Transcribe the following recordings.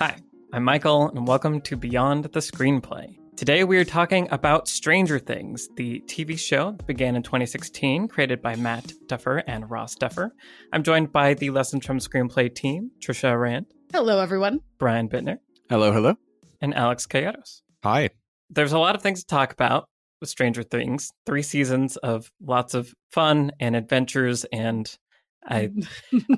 Hi, I'm Michael, and welcome to Beyond the Screenplay. Today we are talking about Stranger Things, the TV show that began in 2016, created by Matt Duffer and Ross Duffer. I'm joined by the Lessons from Screenplay team, Trisha Rand, Hello, everyone. Brian Bittner, Hello, hello. and Alex Calleros. Hi. There's a lot of things to talk about with Stranger Things. Three seasons of lots of fun and adventures, and I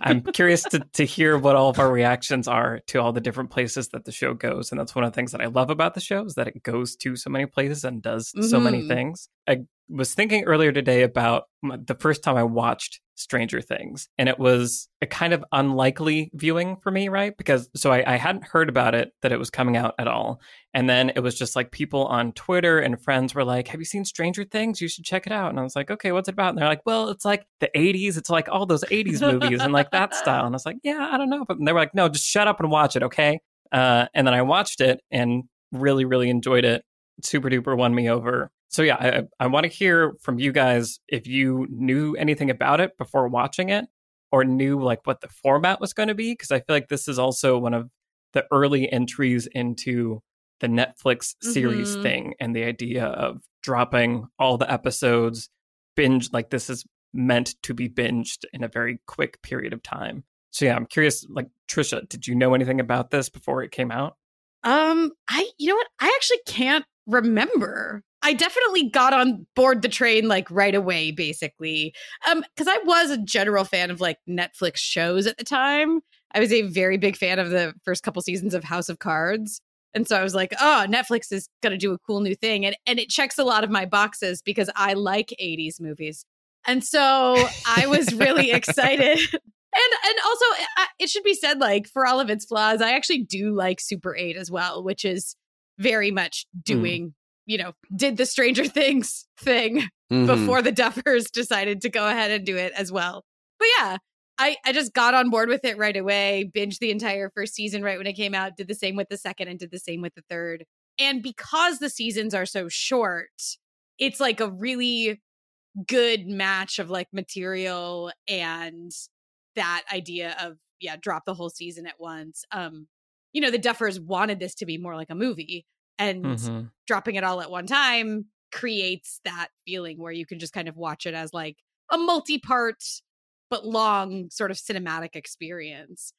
I'm curious to, to hear what all of our reactions are to all the different places that the show goes. And that's one of the things that I love about the show is that it goes to so many places and does so many Mhm. things. I was thinking earlier today about the first time I watched Stranger Things, and it was a kind of unlikely viewing for me, right? Because so I, I hadn't heard about it that it was coming out at all. And then it was just like people on Twitter and friends were like, Have you seen Stranger Things? You should check it out. And I was like, Okay, what's it about? And they're like, Well, it's like the 80s. It's like all those 80s movies and like that style. And I was like, Yeah, I don't know. But they were like, No, just shut up and watch it, okay? Uh, and then I watched it and really, really enjoyed it. Super duper won me over. So yeah, I, I want to hear from you guys if you knew anything about it before watching it or knew like what the format was going to be because I feel like this is also one of the early entries into the Netflix series Mhm. thing and the idea of dropping all the episodes binge like this is meant to be binged in a very quick period of time. So yeah, I'm curious like Trisha, did you know anything about this before it came out? Um, I you know what? I actually can't remember. I definitely got on board the train like right away, basically. Um, because I was a general fan of like Netflix shows at the time. I was a very big fan of the first couple seasons of House of Cards. And so I was like, oh, Netflix is gonna do a cool new thing. And and it checks a lot of my boxes because I like 80s movies. And so I was really excited. And and also it should be said like for all of its flaws, I actually do like Super 8 as well, which is very much doing, you know, did the Stranger Things thing Mhm. before the Duffers decided to go ahead and do it as well. But yeah, I, I just got on board with it right away, binged the entire first season right when it came out, did the same with the second and did the same with the third. And because the seasons are so short, it's like a really good match of like material and that idea of yeah, drop the whole season at once. Um, you know, the Duffers wanted this to be more like a movie and Mhm. dropping it all at one time creates that feeling where you can just kind of watch it as like a multi-part but long sort of cinematic experience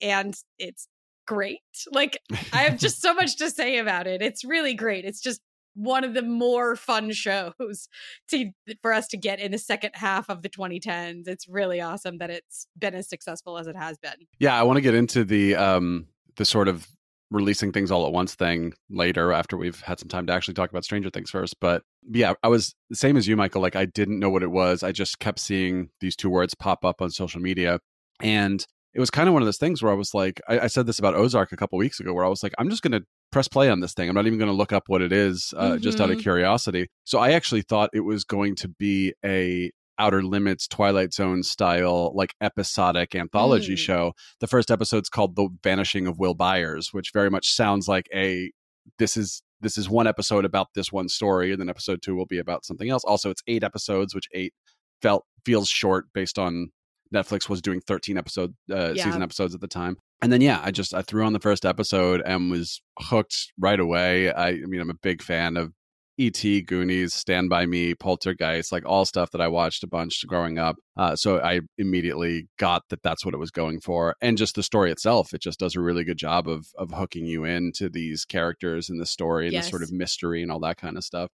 and it's great. Like i have just so much to say about it. It's really great. It's just one of the more fun shows to for us to get in the second half of the 2010s it's really awesome that it's been as successful as it has been. Yeah, I want to get into the um the sort of releasing things all at once thing later after we've had some time to actually talk about Stranger Things first. But yeah, I was the same as you, Michael. Like I didn't know what it was. I just kept seeing these two words pop up on social media. And it was kind of one of those things where I was like, I, I said this about Ozark a couple weeks ago, where I was like, I'm just going to press play on this thing. I'm not even going to look up what it is, uh, just out of Mhm. curiosity. So I actually thought it was going to be a Outer Limits Twilight Zone style, like episodic anthology Mm. show. The first episode's called The Vanishing of Will Byers, which very much sounds like a this is this is one episode about this one story, and then episode two will be about something else. Also, it's eight episodes, which eight felt feels short based on Netflix was doing 13 episode uh, Yeah. season episodes at the time. And then yeah, I just I threw on the first episode and was hooked right away. I, I mean, I'm a big fan of E.T., Goonies, Stand by Me, Poltergeist, like all stuff that I watched a bunch growing up. Uh, so I immediately got that that's what it was going for, and just the story itself. It just does a really good job of of hooking you into these characters and the story and the sort of mystery and all that kind of stuff.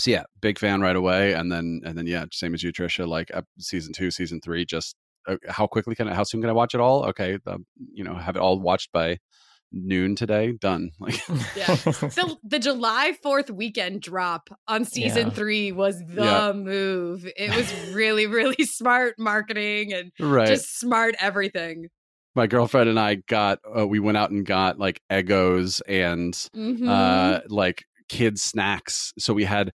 So yeah, big fan right away, and then and then yeah, same as you, Trisha. Like uh, season two, season three, just uh, how quickly can I? How soon can I watch it all? Okay, um, you know, have it all watched by noon today. Done. Like Yeah. the the July 4th weekend drop on season Yeah. 3 was the Yeah. move. It was really really smart marketing and right. just smart everything. my girlfriend and I got uh, we went out and got like Eggos and Mhm. uh like kids snacks. So we had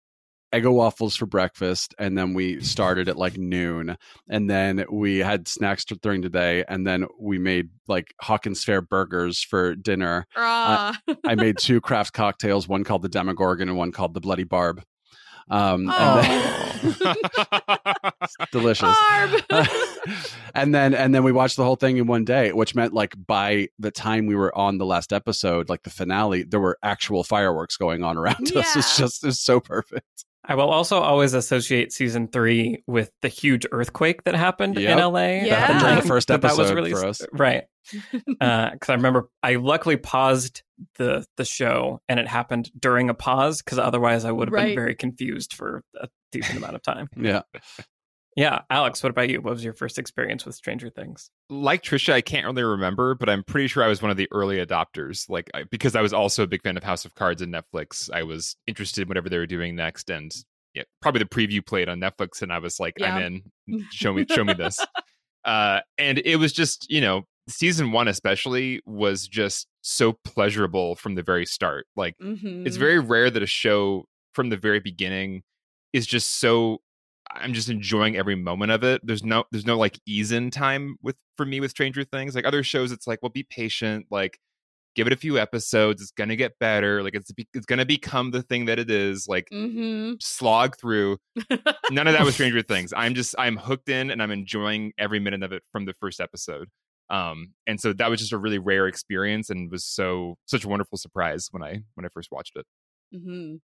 Eggo waffles for breakfast and then we started at like noon and then we had snacks during the day and then we made like Hawkins Fair burgers for dinner. Ah. I made two craft cocktails, one called the Demogorgon and one called the Bloody Barb. Um, Oh. and then- delicious. And then and then we watched the whole thing in one day, which meant like by the time we were on the last episode, like the finale, there were actual fireworks going on around Yeah. us. It's just it's so perfect. I will also always associate season three with the huge earthquake that happened Yep. in LA. Yeah. That during the first episode that was episode released. for us. right? Uh, because I remember I luckily paused the the show, and it happened during a pause. Because otherwise, I would have Right. been very confused for a decent amount of time. Yeah. Yeah, Alex, what about you? What was your first experience with Stranger Things? like Trisha, I can't really remember, but I'm pretty sure I was one of the early adopters. Like I, because I was also a big fan of House of Cards and Netflix, I was interested in whatever they were doing next, and yeah, probably the preview played on Netflix, and I was like, Yeah. I'm in. Show me, show me this. Uh, and it was just you know season one especially was just so pleasurable from the very start. Like Mhm. it's very rare that a show from the very beginning is just so I'm just enjoying every moment of it. There's no there's no like ease in time with for me with Stranger Things. Like other shows, it's like, well, be patient, like give it a few episodes. It's gonna get better. Like it's it's gonna become the thing that it is. Like Mhm. slog through. None of that with Stranger Things. I'm just I'm hooked in and I'm enjoying every minute of it from the first episode. Um, and so that was just a really rare experience and was so such a wonderful surprise when I when I first watched it. Mhm.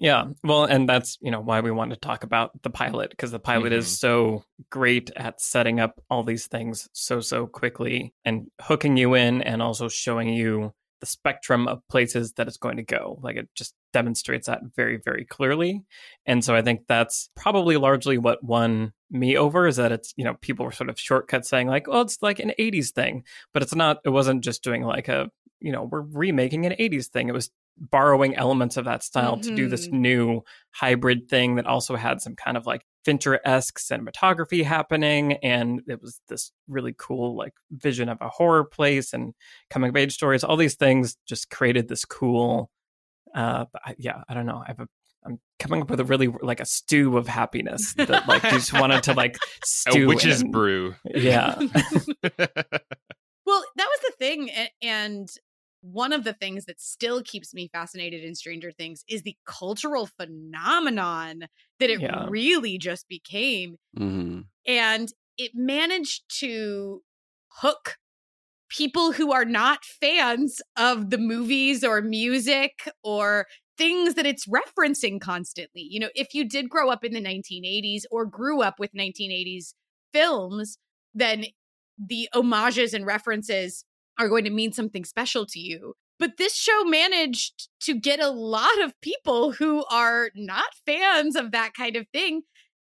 Yeah, well, and that's you know why we want to talk about the pilot because the pilot is Mhm. so great at setting up all these things so so quickly and hooking you in, and also showing you the spectrum of places that it's going to go. Like it just demonstrates that very very clearly, and so I think that's probably largely what won me over is that it's you know people were sort of shortcut saying like, oh, it's like an '80s thing, but it's not. It wasn't just doing like a you know we're remaking an 80s thing it was borrowing elements of that style to do this Mhm. new hybrid thing that also had some kind of like fincher-esque cinematography happening and it was this really cool like vision of a horror place and coming of age stories all these things just created this cool uh I, yeah i don't know i have a I'm coming up with a really like a stew of happiness that like you just wanted to like stew a witch's in. brew. Yeah. Well, that was the thing. And one of the things that still keeps me fascinated in Stranger Things is the cultural phenomenon that it Yeah. really just became. hmm And it managed to hook people who are not fans of the movies or music or things that it's referencing constantly. You know, if you did grow up in the 1980s or grew up with 1980s films, then the homages and references are going to mean something special to you. But this show managed to get a lot of people who are not fans of that kind of thing.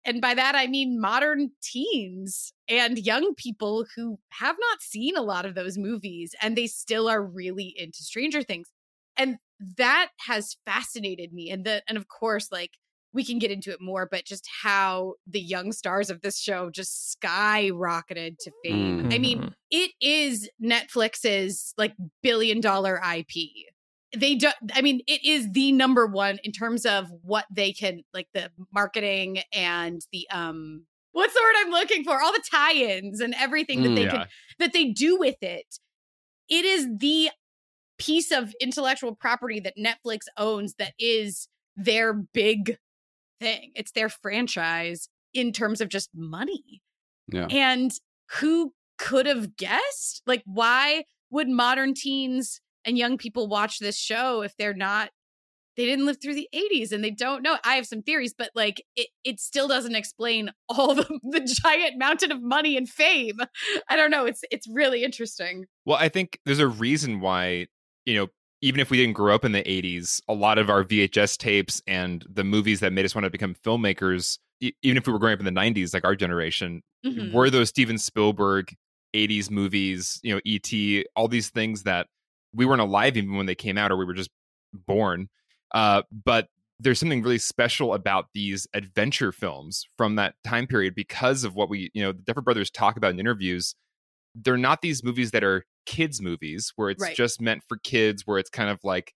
And by that, I mean modern teens and young people who have not seen a lot of those movies and they still are really into Stranger Things. And that has fascinated me. And the, and of course, like we can get into it more, but just how the young stars of this show just skyrocketed to fame. I mean, Mhm. it is Netflix's like billion dollar IP. They do I mean, it is the number one in terms of what they can like the marketing and the um what's the word I'm looking for? All the tie-ins and everything that Mm. they Yeah. can that they do with it. It is the piece of intellectual property that Netflix owns that is their big thing. It's their franchise in terms of just money. Yeah. And who could have guessed? Like, why would modern teens and young people watch this show if they're not? They didn't live through the 80s and they don't know. I have some theories, but like it, it still doesn't explain all the, the giant mountain of money and fame. I don't know. It's it's really interesting. Well, I think there's a reason why, you know, even if we didn't grow up in the 80s, a lot of our VHS tapes and the movies that made us want to become filmmakers, e- even if we were growing up in the 90s, like our generation, Mhm. were those Steven Spielberg 80s movies, you know, E.T., all these things that we weren't alive even when they came out or we were just born. Uh, but there's something really special about these adventure films from that time period because of what we, you know, the Duffer Brothers talk about in interviews. They're not these movies that are kids' movies where it's Right. just meant for kids, where it's kind of like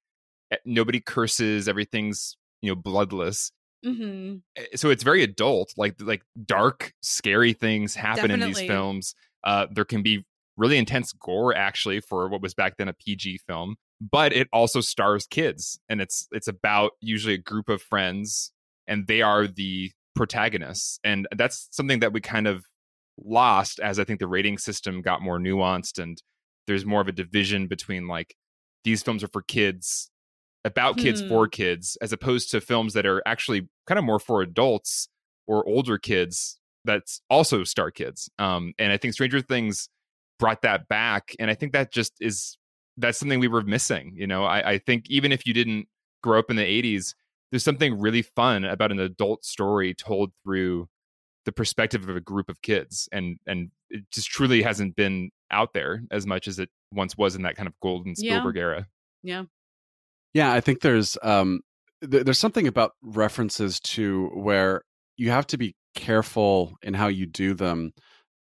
eh, nobody curses, everything's, you know, bloodless Mhm. Eh, so it's very adult like like dark scary things happen in these films uh there can be really intense gore actually for what was back then a pg film but it also stars kids and it's it's about usually a group of friends and they are the protagonists and that's something that we kind of lost as I think the rating system got more nuanced and there's more of a division between like these films are for kids about kids Hmm. for kids as opposed to films that are actually kind of more for adults or older kids that's also star kids um and i think stranger things brought that back and i think that just is that's something we were missing you know i, I think even if you didn't grow up in the 80s there's something really fun about an adult story told through the perspective of a group of kids and and it just truly hasn't been out there as much as it once was in that kind of golden Yeah. Spielberg era. Yeah. Yeah, I think there's um th- there's something about references to where you have to be careful in how you do them.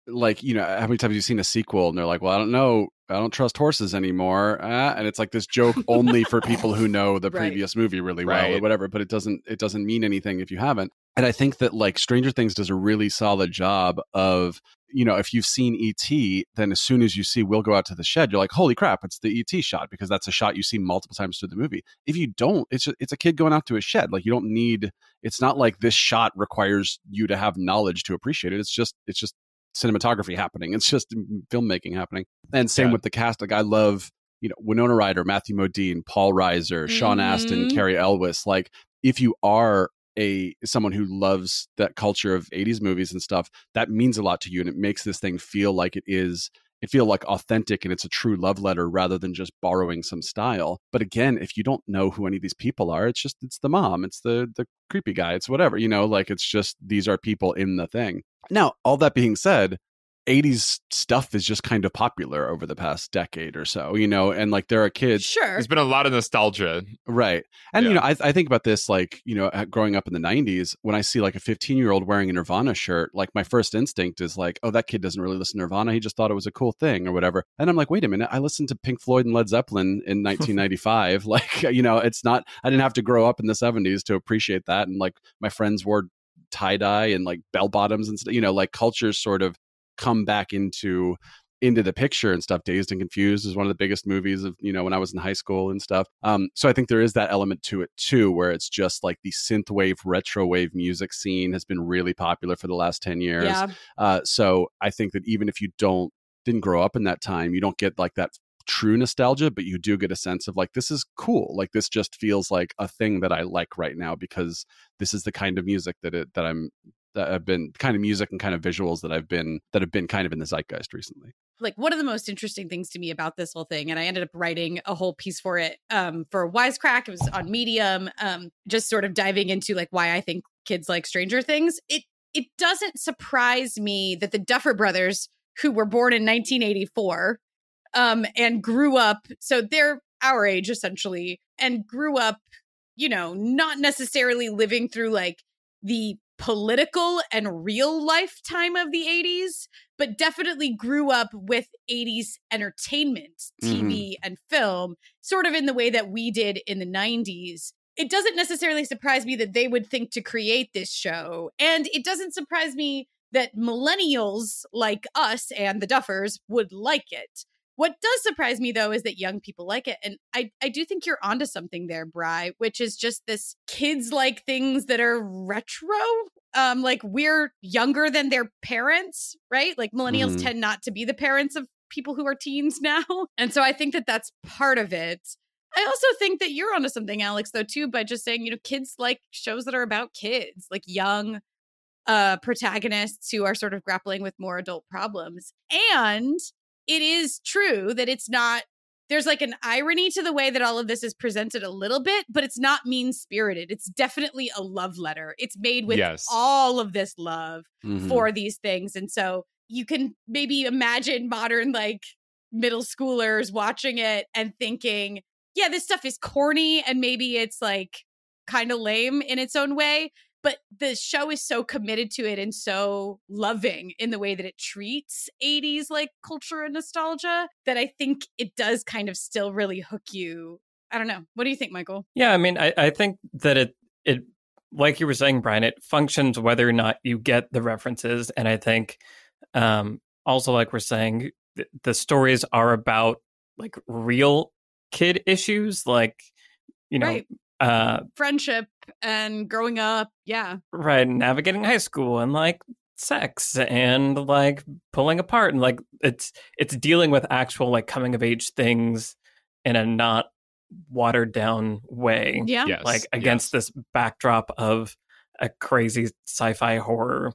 Like, you know, how many times you've you seen a sequel and they're like, "Well, I don't know, I don't trust horses anymore," uh, and it's like this joke only for people who know the Right. previous movie really well or whatever. But it doesn't it doesn't mean anything if you haven't. And I think that like Stranger Things does a really solid job of you know, if you've seen ET, then as soon as you see Will go out to the shed, you're like, holy crap, it's the ET shot because that's a shot you see multiple times through the movie. If you don't, it's a, it's a kid going out to a shed. Like you don't need. It's not like this shot requires you to have knowledge to appreciate it. It's just it's just cinematography happening. It's just filmmaking happening. And same Yeah. with the cast. Like I love you know Winona Ryder, Matthew Modine, Paul Reiser, Sean Astin, Mhm. Cary Elwes. Like if you are a someone who loves that culture of 80s movies and stuff that means a lot to you and it makes this thing feel like it is it feel like authentic and it's a true love letter rather than just borrowing some style. But again if you don't know who any of these people are it's just it's the mom it's the the creepy guy it's whatever you know like it's just these are people in the thing. Now all that being said 80s stuff is just kind of popular over the past decade or so you know and like there are kids Sure. There's been a lot of nostalgia. Right. And, you know, I, I think about this like, you know, uh, growing up in the 90s, when I see like a 15 year old wearing a Nirvana shirt, like my first instinct is like, oh, that kid doesn't really listen to Nirvana. He just thought it was a cool thing or whatever. And I'm like, wait a minute, I listened to Pink Floyd and Led Zeppelin in 1995. like, you know, it's not, I didn't have to grow up in the 70s to appreciate that. And like my friends wore tie dye and like bell bottoms and stuff, you know, like cultures sort of come back into into the picture and stuff. Dazed and Confused is one of the biggest movies of, you know, when I was in high school and stuff. Um, so I think there is that element to it too, where it's just like the synthwave, retro wave music scene has been really popular for the last 10 years. Yeah. Uh, so I think that even if you don't, didn't grow up in that time, you don't get like that true nostalgia, but you do get a sense of like, this is cool. Like this just feels like a thing that I like right now because this is the kind of music that it, that I'm, that have been kind of music and kind of visuals that I've been, that have been kind of in the zeitgeist recently. like one of the most interesting things to me about this whole thing and i ended up writing a whole piece for it um for wisecrack it was on medium um just sort of diving into like why i think kids like stranger things it it doesn't surprise me that the duffer brothers who were born in 1984 um and grew up so they're our age essentially and grew up you know not necessarily living through like the political and real lifetime of the 80s but definitely grew up with 80s entertainment, TV mm-hmm. and film, sort of in the way that we did in the 90s. It doesn't necessarily surprise me that they would think to create this show. And it doesn't surprise me that millennials like us and the Duffers would like it. What does surprise me though is that young people like it. And I, I do think you're onto something there, Bry, which is just this kids like things that are retro. Um, like we're younger than their parents, right? Like millennials Mhm. tend not to be the parents of people who are teens now. And so I think that that's part of it. I also think that you're onto something, Alex, though, too, by just saying, you know, kids like shows that are about kids, like young uh protagonists who are sort of grappling with more adult problems. And it is true that it's not there's like an irony to the way that all of this is presented a little bit, but it's not mean spirited. It's definitely a love letter. It's made with Yes. all of this love Mhm. for these things. And so you can maybe imagine modern like middle schoolers watching it and thinking, yeah, this stuff is corny and maybe it's like kind of lame in its own way. But the show is so committed to it and so loving in the way that it treats 80s like culture and nostalgia that I think it does kind of still really hook you. I don't know. What do you think, Michael? Yeah, I mean, I, I think that it it like you were saying, Brian, it functions whether or not you get the references, and I think um, also like we're saying, th- the stories are about like real kid issues, like you know, Right. Uh, Friendship and growing up. Yeah. right, navigating high school and like sex and like pulling apart and like it's it's dealing with actual like coming of age things in a not watered down way Yeah. Yes, like against yes. this backdrop of a crazy sci-fi horror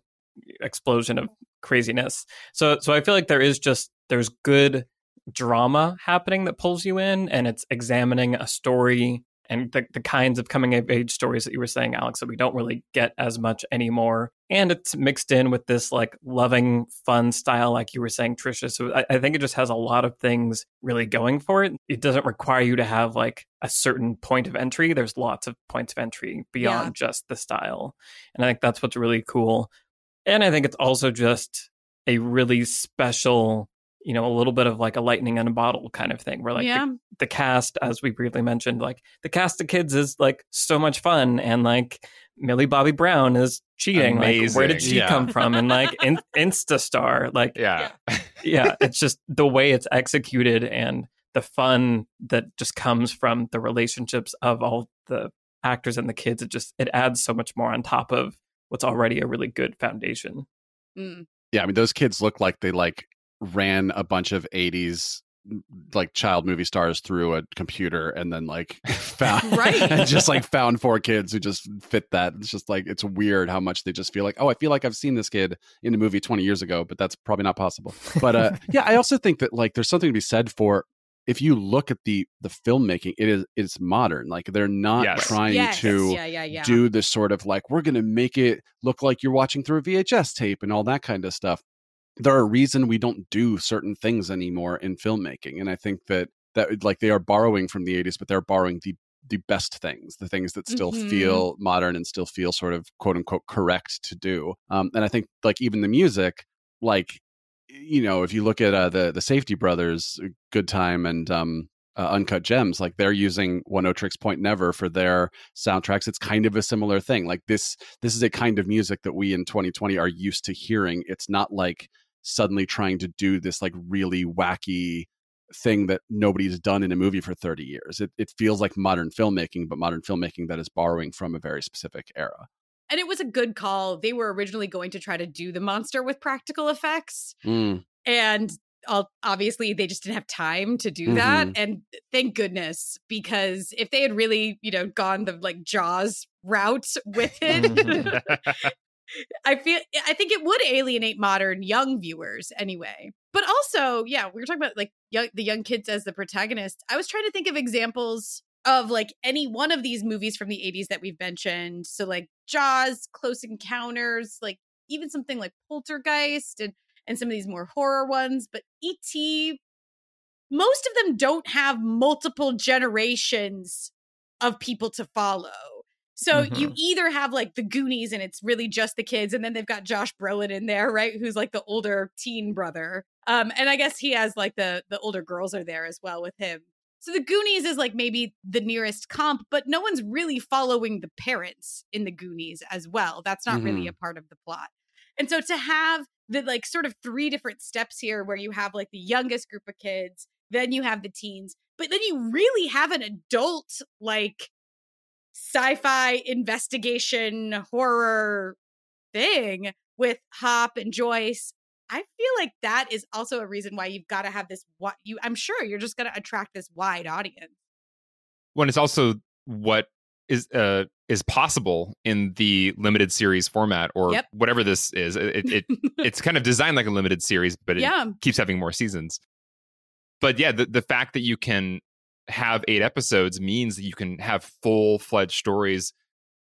explosion of craziness so so i feel like there is just there's good drama happening that pulls you in and it's examining a story and the, the kinds of coming of age stories that you were saying alex that we don't really get as much anymore. And it's mixed in with this like loving fun style like you were saying trisha so I, I think it just has a lot of things really going for it. It doesn't require you to have like a certain point of entry. There's lots of points of entry beyond just the style. And i think that's what's really cool. And i think it's also just a really special you know a little bit of like a lightning in a bottle kind of thing where like yeah. the, the cast as we briefly mentioned like the cast of kids is like so much fun and like millie bobby brown is cheating like where did she Yeah. come from and like in, instastar like Yeah. yeah it's just the way it's executed and the fun that just comes from the relationships of all the actors and the kids it just it adds so much more on top of what's already a really good foundation Mm. yeah, I mean, those kids look like they like ran a bunch of 80s like child movie stars through a computer and then like found Right. and just like found four kids who just fit that it's just like it's weird how much they just feel like oh i feel like i've seen this kid in a movie 20 years ago but that's probably not possible but uh yeah i also think that like there's something to be said for if you look at the the filmmaking it is it's modern like they're not Yes. trying yes. to yeah, yeah, yeah. do this sort of like we're going to make it look like you're watching through a VHS tape and all that kind of stuff. There are a reason we don't do certain things anymore in filmmaking, and I think that that like they are borrowing from the 80s, but they're borrowing the the best things, the things that still Mhm. feel modern and still feel sort of quote unquote correct to do. Um, and I think like even the music, like you know, if you look at uh, the the Safdie Brothers, Good Time and um, uh, Uncut Gems, like they're using Oneohtrix Point Never for their soundtracks. It's kind of a similar thing. Like this, this is a kind of music that we in 2020 are used to hearing. It's not like suddenly trying to do this like really wacky thing that nobody's done in a movie for 30 years. It, it feels like modern filmmaking, but modern filmmaking that is borrowing from a very specific era. And it was a good call. They were originally going to try to do the monster with practical effects. Mm, And obviously, they just didn't have time to do that. And thank goodness, because if they had really, you know, gone the like Jaws route with it, Mhm. I feel I think it would alienate modern young viewers anyway. But also, yeah, we were talking about like young, the young kids as the protagonist. I was trying to think of examples of like any one of these movies from the 80s that we've mentioned. So like Jaws, Close Encounters, like even something like Poltergeist and and some of these more horror ones, but ET most of them don't have multiple generations of people to follow. So you Mhm. either have like the Goonies and it's really just the kids, and then they've got Josh Brolin in there, right? Who's like the older teen brother. Um, and I guess he has like the the older girls are there as well with him. So the Goonies is like maybe the nearest comp, but no one's really following the parents in the Goonies as well. That's not really Mhm. a part of the plot. And so to have the like sort of three different steps here where you have like the youngest group of kids, then you have the teens, but then you really have an adult like sci-fi investigation horror thing with Hop and Joyce. I feel like that is also a reason why you've got to have this what you I'm sure you're just going to attract this wide audience. when it's also what is uh is possible in the limited series format or Yep. whatever this is it, it it's kind of designed like a limited series but it yeah. keeps having more seasons but yeah the, the fact that you can have eight episodes means that you can have full-fledged stories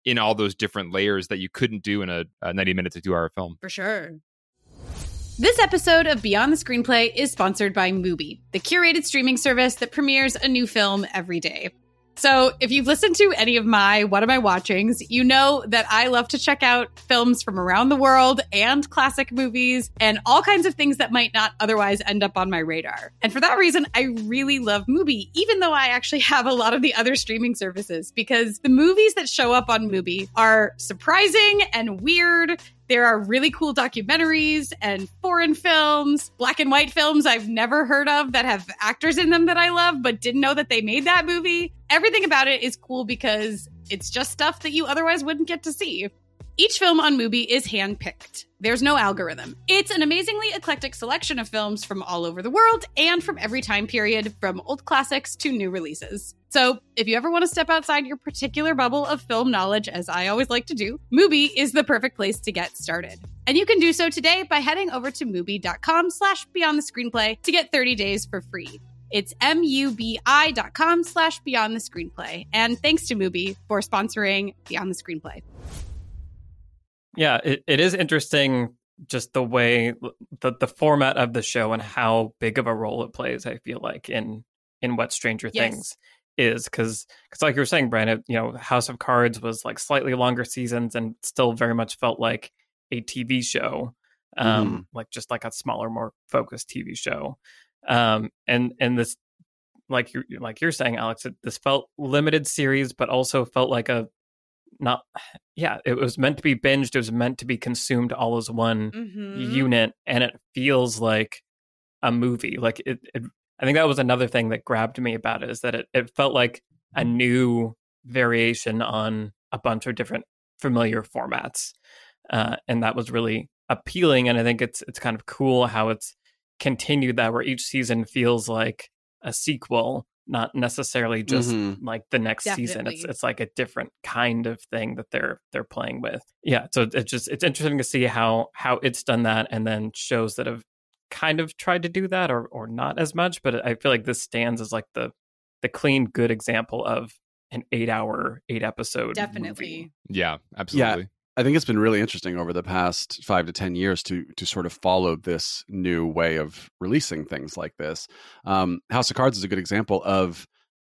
in all those different layers that you couldn't do in a, a 90 minute to two hour film For sure. This episode of Beyond the Screenplay is sponsored by Mubi, the curated streaming service that premieres a new film every day. So, if you've listened to any of my What Am I Watchings, you know that I love to check out films from around the world and classic movies and all kinds of things that might not otherwise end up on my radar. And for that reason, I really love Mubi, even though I actually have a lot of the other streaming services, because the movies that show up on Mubi are surprising and weird there are really cool documentaries and foreign films, black and white films I've never heard of that have actors in them that I love, but didn't know that they made that movie. Everything about it is cool because it's just stuff that you otherwise wouldn't get to see. Each film on Mubi is handpicked. There's no algorithm. It's an amazingly eclectic selection of films from all over the world and from every time period, from old classics to new releases. So, if you ever want to step outside your particular bubble of film knowledge, as I always like to do, Mubi is the perfect place to get started. And you can do so today by heading over to Mubi.com slash beyond the screenplay to get 30 days for free. It's M-U-B-I dot com slash beyond the screenplay. And thanks to Mubi for sponsoring Beyond the Screenplay. Yeah, it, it is interesting just the way the the format of the show and how big of a role it plays, I feel like, in in what Stranger Yes. Things is because because like you were saying, brandon you know, House of Cards was like slightly longer seasons and still very much felt like a TV show, um, like just like a smaller, more focused TV show, um, and and this like you are like you're saying, Alex, it, this felt limited series, but also felt like a not yeah, it was meant to be binged, it was meant to be consumed all as one Mm-hmm. unit and it feels like a movie like it, it i think that was another thing that grabbed me about it is that it, it felt like a new variation on a bunch of different familiar formats uh, and that was really appealing and i think it's it's kind of cool how it's continued that where each season feels like a sequel not necessarily just Mhm. like the next season. It's it's like a different kind of thing that they're they're playing with. Yeah so it's just it's interesting to see how how it's done that and then shows that have kind of tried to do that or or not as much but i feel like this stands as like the the clean good example of an eight hour eight episode Definitely. movie. Yeah, absolutely. Yeah. I think it's been really interesting over the past five to ten years to to sort of follow this new way of releasing things like this. Um, House of Cards is a good example of.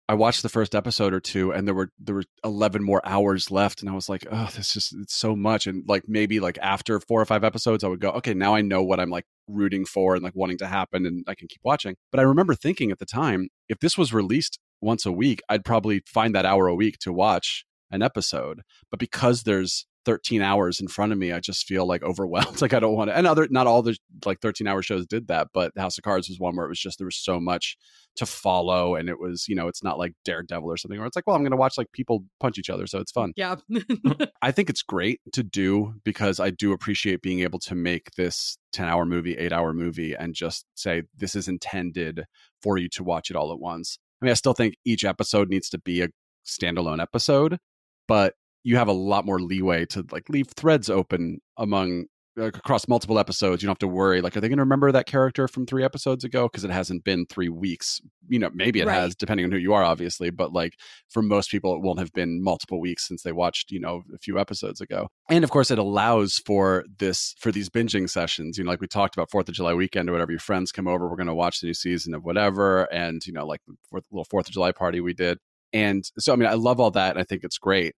I watched the first episode or two, and there were there were eleven more hours left, and I was like, "Oh, this is it's so much." And like maybe like after four or five episodes, I would go, "Okay, now I know what I'm like rooting for and like wanting to happen, and I can keep watching." But I remember thinking at the time, if this was released once a week, I'd probably find that hour a week to watch an episode. But because there's 13 hours in front of me, I just feel like overwhelmed. like I don't want to. And other, not all the like 13 hour shows did that, but House of Cards was one where it was just there was so much to follow, and it was you know it's not like Daredevil or something where it's like well I'm going to watch like people punch each other, so it's fun. Yeah. I think it's great to do because I do appreciate being able to make this 10 hour movie, eight hour movie, and just say this is intended for you to watch it all at once. I mean, I still think each episode needs to be a standalone episode, but you have a lot more leeway to like leave threads open among like, across multiple episodes. You don't have to worry like, are they going to remember that character from three episodes ago? Because it hasn't been three weeks. You know, maybe it Right. has, depending on who you are, obviously. But like for most people, it won't have been multiple weeks since they watched, you know, a few episodes ago. And of course, it allows for this for these binging sessions. You know, like we talked about Fourth of July weekend or whatever. Your friends come over, we're going to watch the new season of whatever, and you know, like the fourth, little Fourth of July party we did. And so, I mean, I love all that, and I think it's great.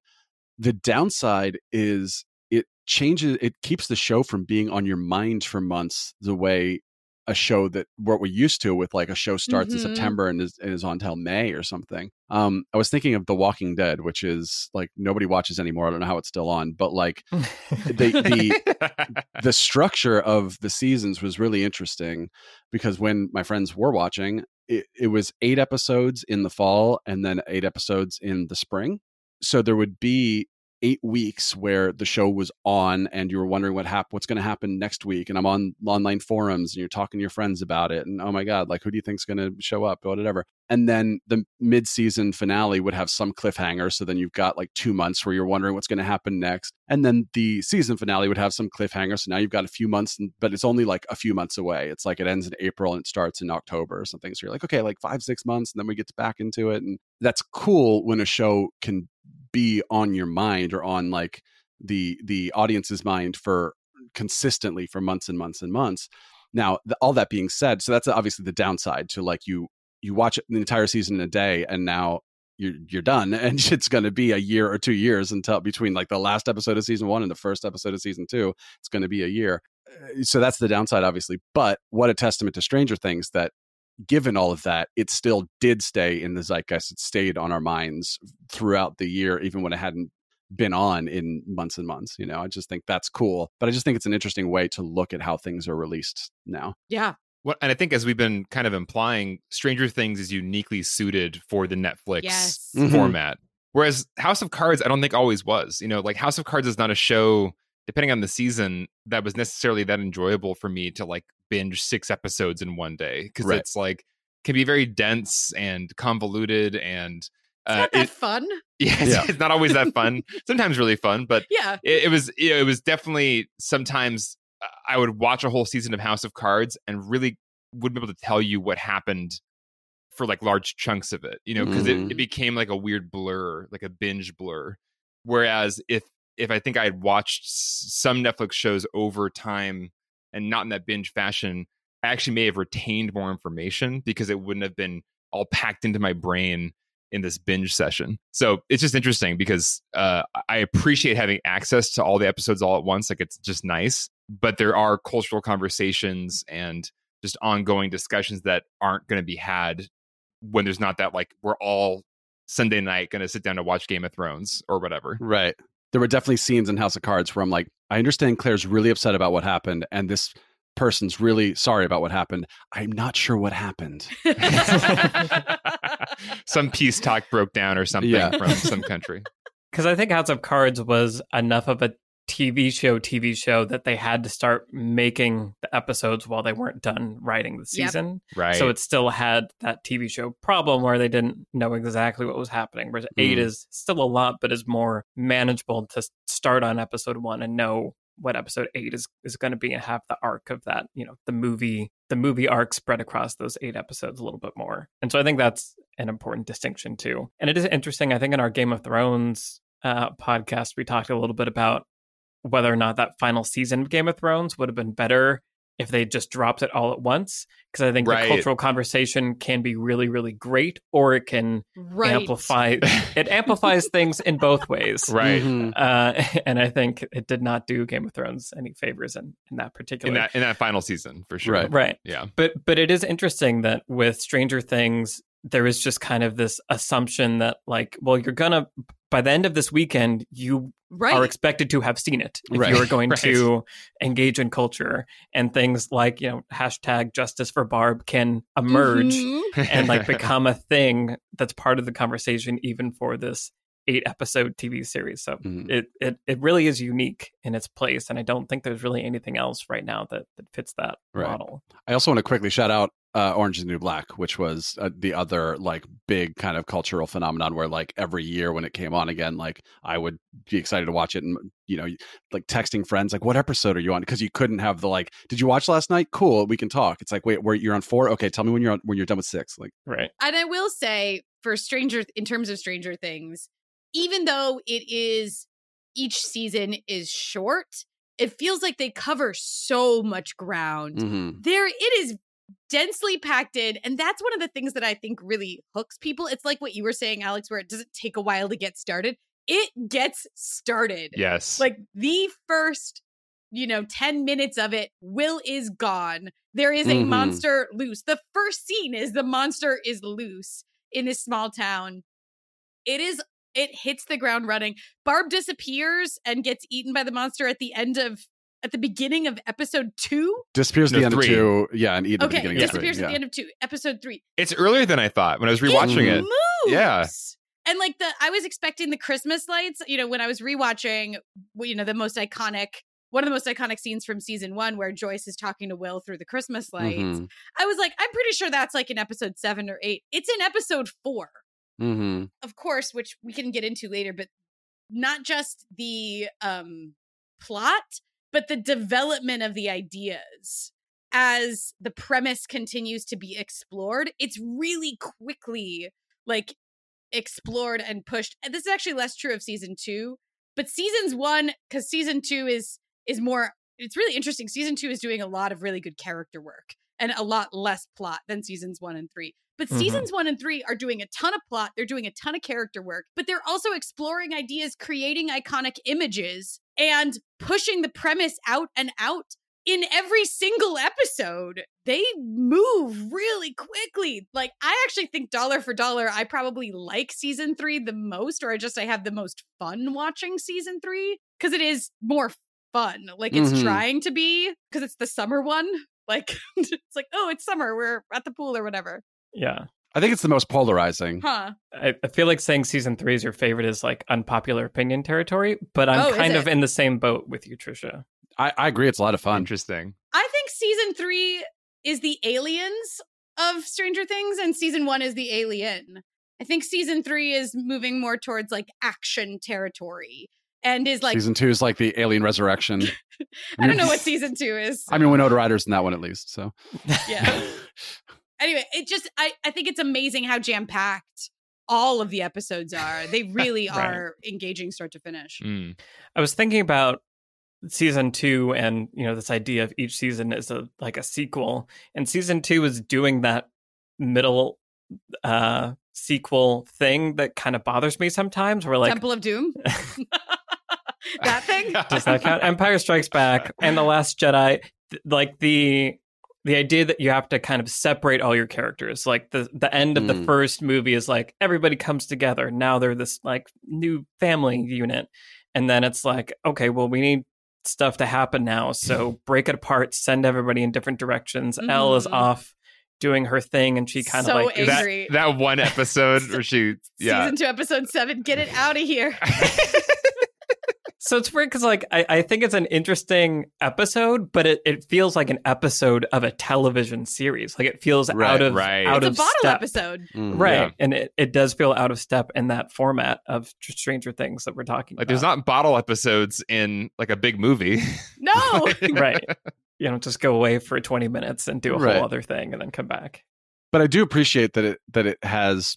The downside is it changes, it keeps the show from being on your mind for months the way a show that what we're used to with like a show starts in Mhm. September and is, and is on till May or something. Um, I was thinking of The Walking Dead, which is like nobody watches anymore. I don't know how it's still on, but like the the the structure of the seasons was really interesting because when my friends were watching, it, it was eight episodes in the fall and then eight episodes in the spring. So there would be eight weeks where the show was on and you were wondering what hap- what's going to happen next week and i'm on online forums and you're talking to your friends about it and oh my god like who do you think's going to show up? or whatever. And then the mid-season finale would have some cliffhanger so then you've got like two months where you're wondering what's going to happen next and then the season finale would have some cliffhanger so now you've got a few months but it's only like a few months away. It's like it ends in april and it starts in october or something so you're like okay like five six months and then we get back into it and that's cool when a show can be on your mind or on like the the audience's mind for consistently for months and months and months. Now the, all that being said so that's obviously the downside to like you you watch the entire season in a day and now you're you're done and it's going to be a year or two years until between like the last episode of season one and the first episode of season two it's going to be a year. Uh, so that's the downside obviously but what a testament to stranger things that given all of that it still did stay in the zeitgeist it stayed on our minds throughout the year even when it hadn't been on in months and months you know i just think that's cool but i just think it's an interesting way to look at how things are released now yeah. What, and I think, as we've been kind of implying, Stranger Things is uniquely suited for the Netflix Yes. Mhm. format, Whereas House of Cards, I don't think always was. You know, like House of Cards is not a show, depending on the season, that was necessarily that enjoyable for me to like binge six episodes in one day because Right. it's like can be very dense and convoluted and It's uh, not that it- fun. yeah, it's, Yeah. it's not always that fun. Sometimes really fun, but Yeah. it, it was you know, it was definitely sometimes I would watch a whole season of House of Cards and really wouldn't be able to tell you what happened for like large chunks of it, you know, because Mhm. it, it became like a weird blur, like a binge blur. Whereas if if I think I had watched some Netflix shows over time and not in that binge fashion, I actually may have retained more information because it wouldn't have been all packed into my brain in this binge session. So it's just interesting because uh, I appreciate having access to all the episodes all at once. Like it's just nice, but there are cultural conversations and just ongoing discussions that aren't going to be had when there's not that like we're all Sunday night going to sit down to watch Game of Thrones or whatever. Right. There were definitely scenes in House of Cards where I'm like, I understand Claire's really upset about what happened, and this person's really sorry about what happened. I'm not sure what happened. some peace talk broke down or something Yeah. from some country. Because I think House of Cards was enough of a TV show, TV show that they had to start making the episodes while they weren't done writing the Yep. season. Right. So it still had that TV show problem where they didn't know exactly what was happening. Whereas eight Mhm. is still a lot, but is more manageable to start on episode one and know what episode eight is, is going to be and have the arc of that, you know, the movie, the movie arc spread across those eight episodes a little bit more. And so I think that's an important distinction too. And it is interesting. I think in our Game of Thrones uh, podcast, we talked a little bit about whether or not that final season of Game of Thrones would have been better if they just dropped it all at once. Because I think Right. the cultural conversation can be really, really great, or it can right. amplify. It amplifies things in both ways. right. Mhm. Uh, and I think it did not do Game of Thrones any favors in, in that particular. In that in that final season for sure. Right. right. Yeah. But but it is interesting that with Stranger Things, there is just kind of this assumption that like, well, you're gonna by the end of this weekend, you right. are expected to have seen it if Right. you are going Right. to engage in culture and things like you know hashtag justice for barb can emerge Mhm. and like become a thing that's part of the conversation even for this eight episode tv series so Mhm. it, it it really is unique in its place and i don't think there's really anything else right now that, that fits that Right. model I also want to quickly shout out uh, Orange is the New Black, which was uh, the other like big kind of cultural phenomenon where like every year when it came on again, like I would be excited to watch it and you know like texting friends like what episode are you on? Because you couldn't have the like did you watch last night? Cool we can talk. It's like wait where you're on four? Okay tell me when you're on when you're done with six. Like right. And I will say, for Stranger, in terms of Stranger Things, even though it is each season is short, it feels like they cover so much ground. mhm. There, it is densely packed in, and that's one of the things that I think really hooks people. It's like what you were saying, Alex, where it doesn't take a while to get started. It gets started. Yes. Like the first, you know, 10 minutes of it, Will is gone. There is a Mhm. monster loose. The first scene is the monster is loose in this small town. It is it hits the ground running. Barb disappears and gets eaten by the monster at the end of at the beginning of episode 2. disappears at No, the end three. of two yeah and eat at the Okay, beginning of three, disappears at yeah. the end of 2. Episode 3. it's earlier than I thought when I was rewatching it it. moves. Yeah. And like the I was expecting the Christmas lights, you know, when I was rewatching you know, the most iconic one of the most iconic scenes from season 1 where Joyce is talking to Will through the Christmas lights. Mhm. I was like, I'm pretty sure that's like in episode 7 or 8. It's in episode 4. Mhm. Of course, which we can get into later, but not just the um plot, but the development of the ideas as the premise continues to be explored. It's really quickly like explored and pushed. And this is actually less true of season 2, but seasons 1 cuz season 2 is is more it's really interesting. Season 2 is doing a lot of really good character work and a lot less plot than seasons 1 and 3. But Mhm. seasons 1 and 3 are doing a ton of plot, they're doing a ton of character work, but they're also exploring ideas, creating iconic images and pushing the premise out and out in every single episode, they move really quickly. Like I actually think dollar for dollar, I probably like season three the most, or I just I have the most fun watching season three because it is more fun. Like it's Mhm. trying to be because it's the summer one. Like it's like oh, it's summer. We're at the pool or whatever. yeah I think it's the most polarizing. Huh. I, I feel like saying season three is your favorite is like unpopular opinion territory, but I'm Oh, kind of in the same boat with you, Trisha. I, I agree. It's a lot of fun. Interesting. I think season three is the aliens of Stranger Things, and season one is the alien. I think season three is moving more towards like action territory and is like Season two is like the alien resurrection. I don't know what season two is. I mean, Winona Ryder's in that one at least. So Yeah. anyway, it just I, I think it's amazing how jam packed all of the episodes are. They really Right. are engaging start to finish. Mm. I was thinking about season two and you know this idea of each season is a like a sequel and season two is doing that middle uh sequel thing that kind of bothers me sometimes where like Temple of Doom. that thing. does that count empire strikes back and the last jedi like the the idea that you have to kind of separate all your characters like the the end of the Mm. first movie is like everybody comes together now they're this like new family unit and then it's like okay well we need stuff to happen now so break it apart send everybody in different directions El is Mhm. off doing her thing and she kind So of like angry. That that one episode where she yeah. Season two, episode seven. Get it out of here. So it's weird because, like, I, I think it's an interesting episode, but it, it feels like an episode of a television series. Like it feels Right, out of right. out It's a of bottle step. episode. Mm. right? Yeah. And it, it does feel out of step in that format of Tr- Stranger Things that we're talking about. Like there's not bottle episodes in like a big movie. No. right. You know, just go away for twenty minutes and do a Right. whole other thing, and then come back. but I do appreciate that it that it has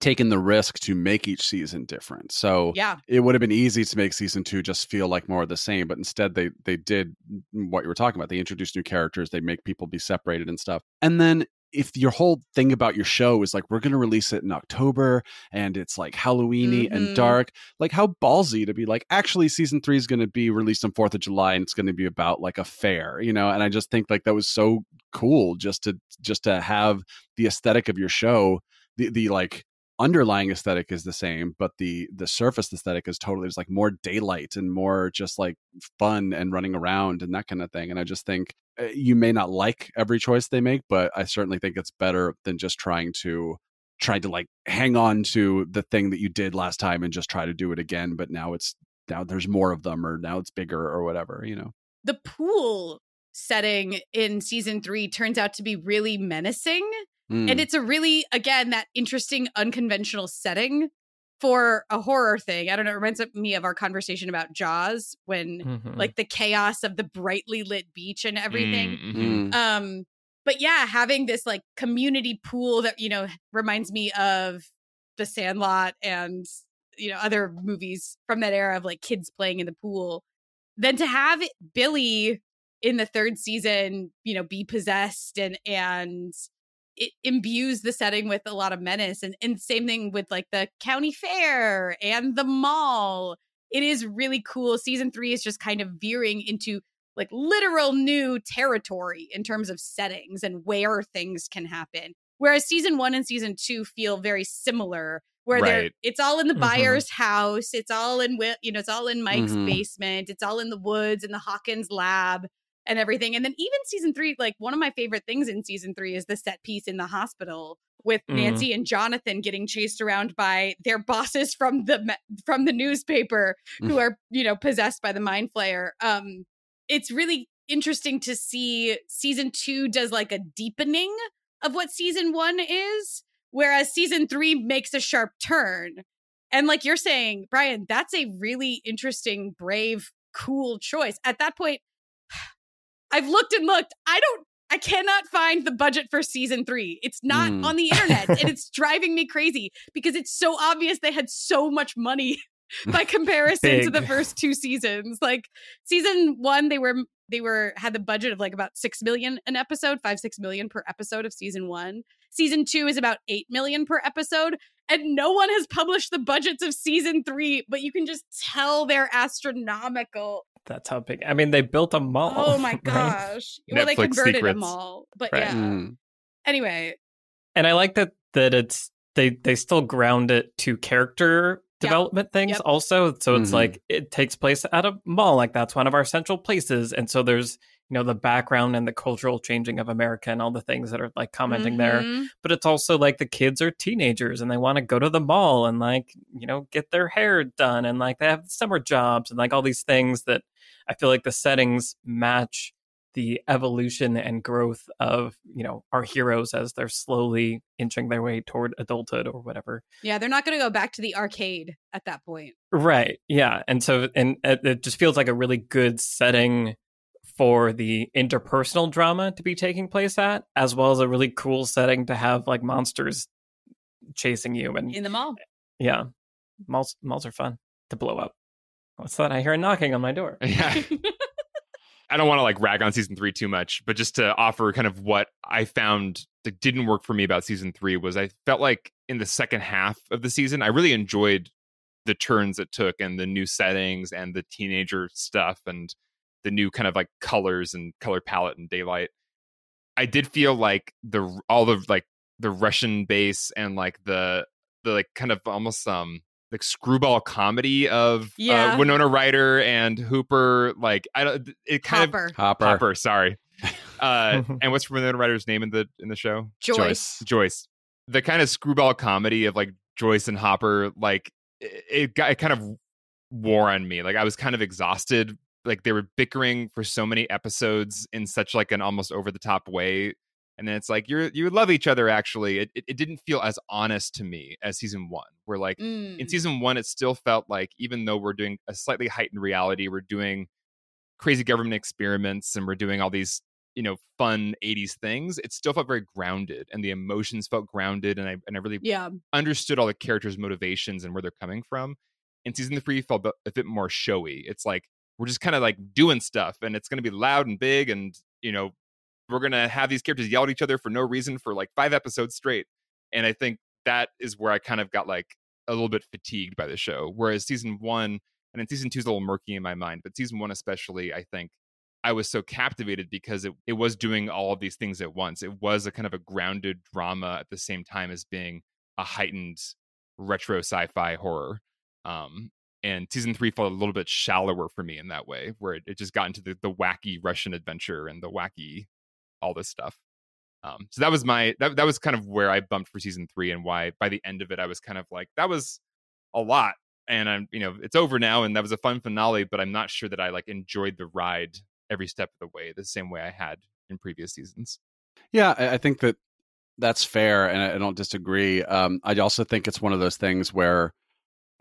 taken the risk to make each season different. So yeah. it would have been easy to make season two just feel like more of the same, but instead they they did what you were talking about. They introduced new characters, they make people be separated and stuff. And then if your whole thing about your show is like we're going to release it in October and it's like Halloweeny Mhm. and dark, like how ballsy to be like actually season 3 is going to be released on 4th of July and it's going to be about like a fair, you know? And I just think like that was so cool just to just to have the aesthetic of your show, the the like underlying aesthetic is the same but the the surface aesthetic is totally just like more daylight and more just like fun and running around and that kind of thing and i just think uh, you may not like every choice they make but i certainly think it's better than just trying to try to like hang on to the thing that you did last time and just try to do it again but now it's now there's more of them or now it's bigger or whatever you know The pool setting in season three turns out to be really menacing. Mm. And it's a really, again, that interesting, unconventional setting for a horror thing. I don't know. It reminds me of our conversation about Jaws when, Mhm. like, the chaos of the brightly lit beach and everything. Mm, mhm. Mm. Um, but yeah, having this like community pool that you know reminds me of The Sandlot and you know other movies from that era of like kids playing in the pool. Then to have Billy in the third season, you know, be possessed and and it imbues the setting with a lot of menace and and same thing with like the county fair and the mall. It is really cool. Season 3 is just kind of veering into like literal new territory in terms of settings and where things can happen. Whereas season one and season two feel very similar, where they're it's all in the Mhm. Byers' house, it's all in you know, it's all in Mike's Mhm. basement, it's all in the woods in the Hawkins lab and everything. And then even season three, like one of my favorite things in season three is the set piece in the hospital with Mm. Nancy and Jonathan getting chased around by their bosses from the from the newspaper who are you know possessed by the mind flayer. Um, it's really interesting to see season two does like a deepening of what season one is, whereas season three makes a sharp turn. And like you're saying, Brian, that's a really interesting, brave, cool choice. At that point, I've looked and looked. I don't I cannot find the budget for season three. It's not Hmm. on the internet, and it's driving me crazy because it's so obvious they had so much money by comparison to the first two seasons. Like season one, they were they were had the budget of like about six million an episode, five six million per episode of season one. Season two is about eight million per episode, and no one has published the budgets of season three. But you can just tell they're astronomical. That's how big. I mean, they built a mall. Oh my right? gosh! Well, they converted secrets. them all, but Right. yeah. Mm. Anyway, and I like that that it's they they still ground it to character Yep. development things Yep. also. So it's Mhm. like it takes place at a mall, like that's one of our central places, and so there's you know the background and the cultural changing of America and all the things that are like commenting there. Mhm. But it's also like the kids are teenagers and they want to go to the mall and like you know get their hair done and like they have summer jobs and like all these things that I feel like the settings match the evolution and growth of you know our heroes as they're slowly inching their way toward adulthood or whatever Yeah, they're not going to go back to the arcade at that point. right yeah and so and it just feels like a really good setting for the interpersonal drama to be taking place at as well as a really cool setting to have like monsters chasing you and In the mall. yeah malls malls are fun to blow up what's that i hear a knocking on my door Yeah. I don't want to like rag on season three too much, but just to offer kind of what I found that didn't work for me about season three was I felt like in the second half of the season, I really enjoyed the turns it took and the new settings and the teenager stuff and the new kind of like colors and color palette and daylight. I did feel like the all the like the Russian base and like the the like kind of almost um like screwball comedy of Yeah. uh, Winona Ryder and Hooper. Like I don't, it kind Hopper. Hopper. of Hopper. Sorry, uh, and what's Winona Ryder's name in the in the show? Joyce. Joyce. The kind of screwball comedy of like Joyce and Hopper. Like it, it got it kind of wore on me. Like I was kind of exhausted. Like they were bickering for so many episodes in such like an almost over the top way. And then it's like you're you love each other. Actually, it, it it didn't feel as honest to me as season one. Where like Mm. in season one, it still felt like even though we're doing a slightly heightened reality, we're doing crazy government experiments and we're doing all these you know fun 80s things it still felt very grounded and the emotions felt grounded and i and i really yeah. understood all the characters motivations and where they're coming from in season three felt a bit more showy it's like we're just kind of like doing stuff and it's going to be loud and big and you know we're to have these characters yell at each other for no reason for like five episodes straight and i think that is where i kind of got like a little bit fatigued by the show whereas season one and then season two is a little murky in my mind but season one especially i think i was so captivated because it, it was doing all of these things at once. It was a kind of a grounded drama at the same time as being a heightened retro sci-fi horror um and season three felt a little bit shallower for me in that way where it, it just got into the, the wacky russian adventure and the wacky all this stuff um so that was my that, that was kind of where i bumped for season three and why by the end of it i was kind of like that was a lot and i'm you know it's over now and that was a fun finale but i'm not sure that i like enjoyed the ride every step of the way the same way i had in previous seasons Yeah, I, think that that's fair, and I, I don't disagree. Um, I also think it's one of those things where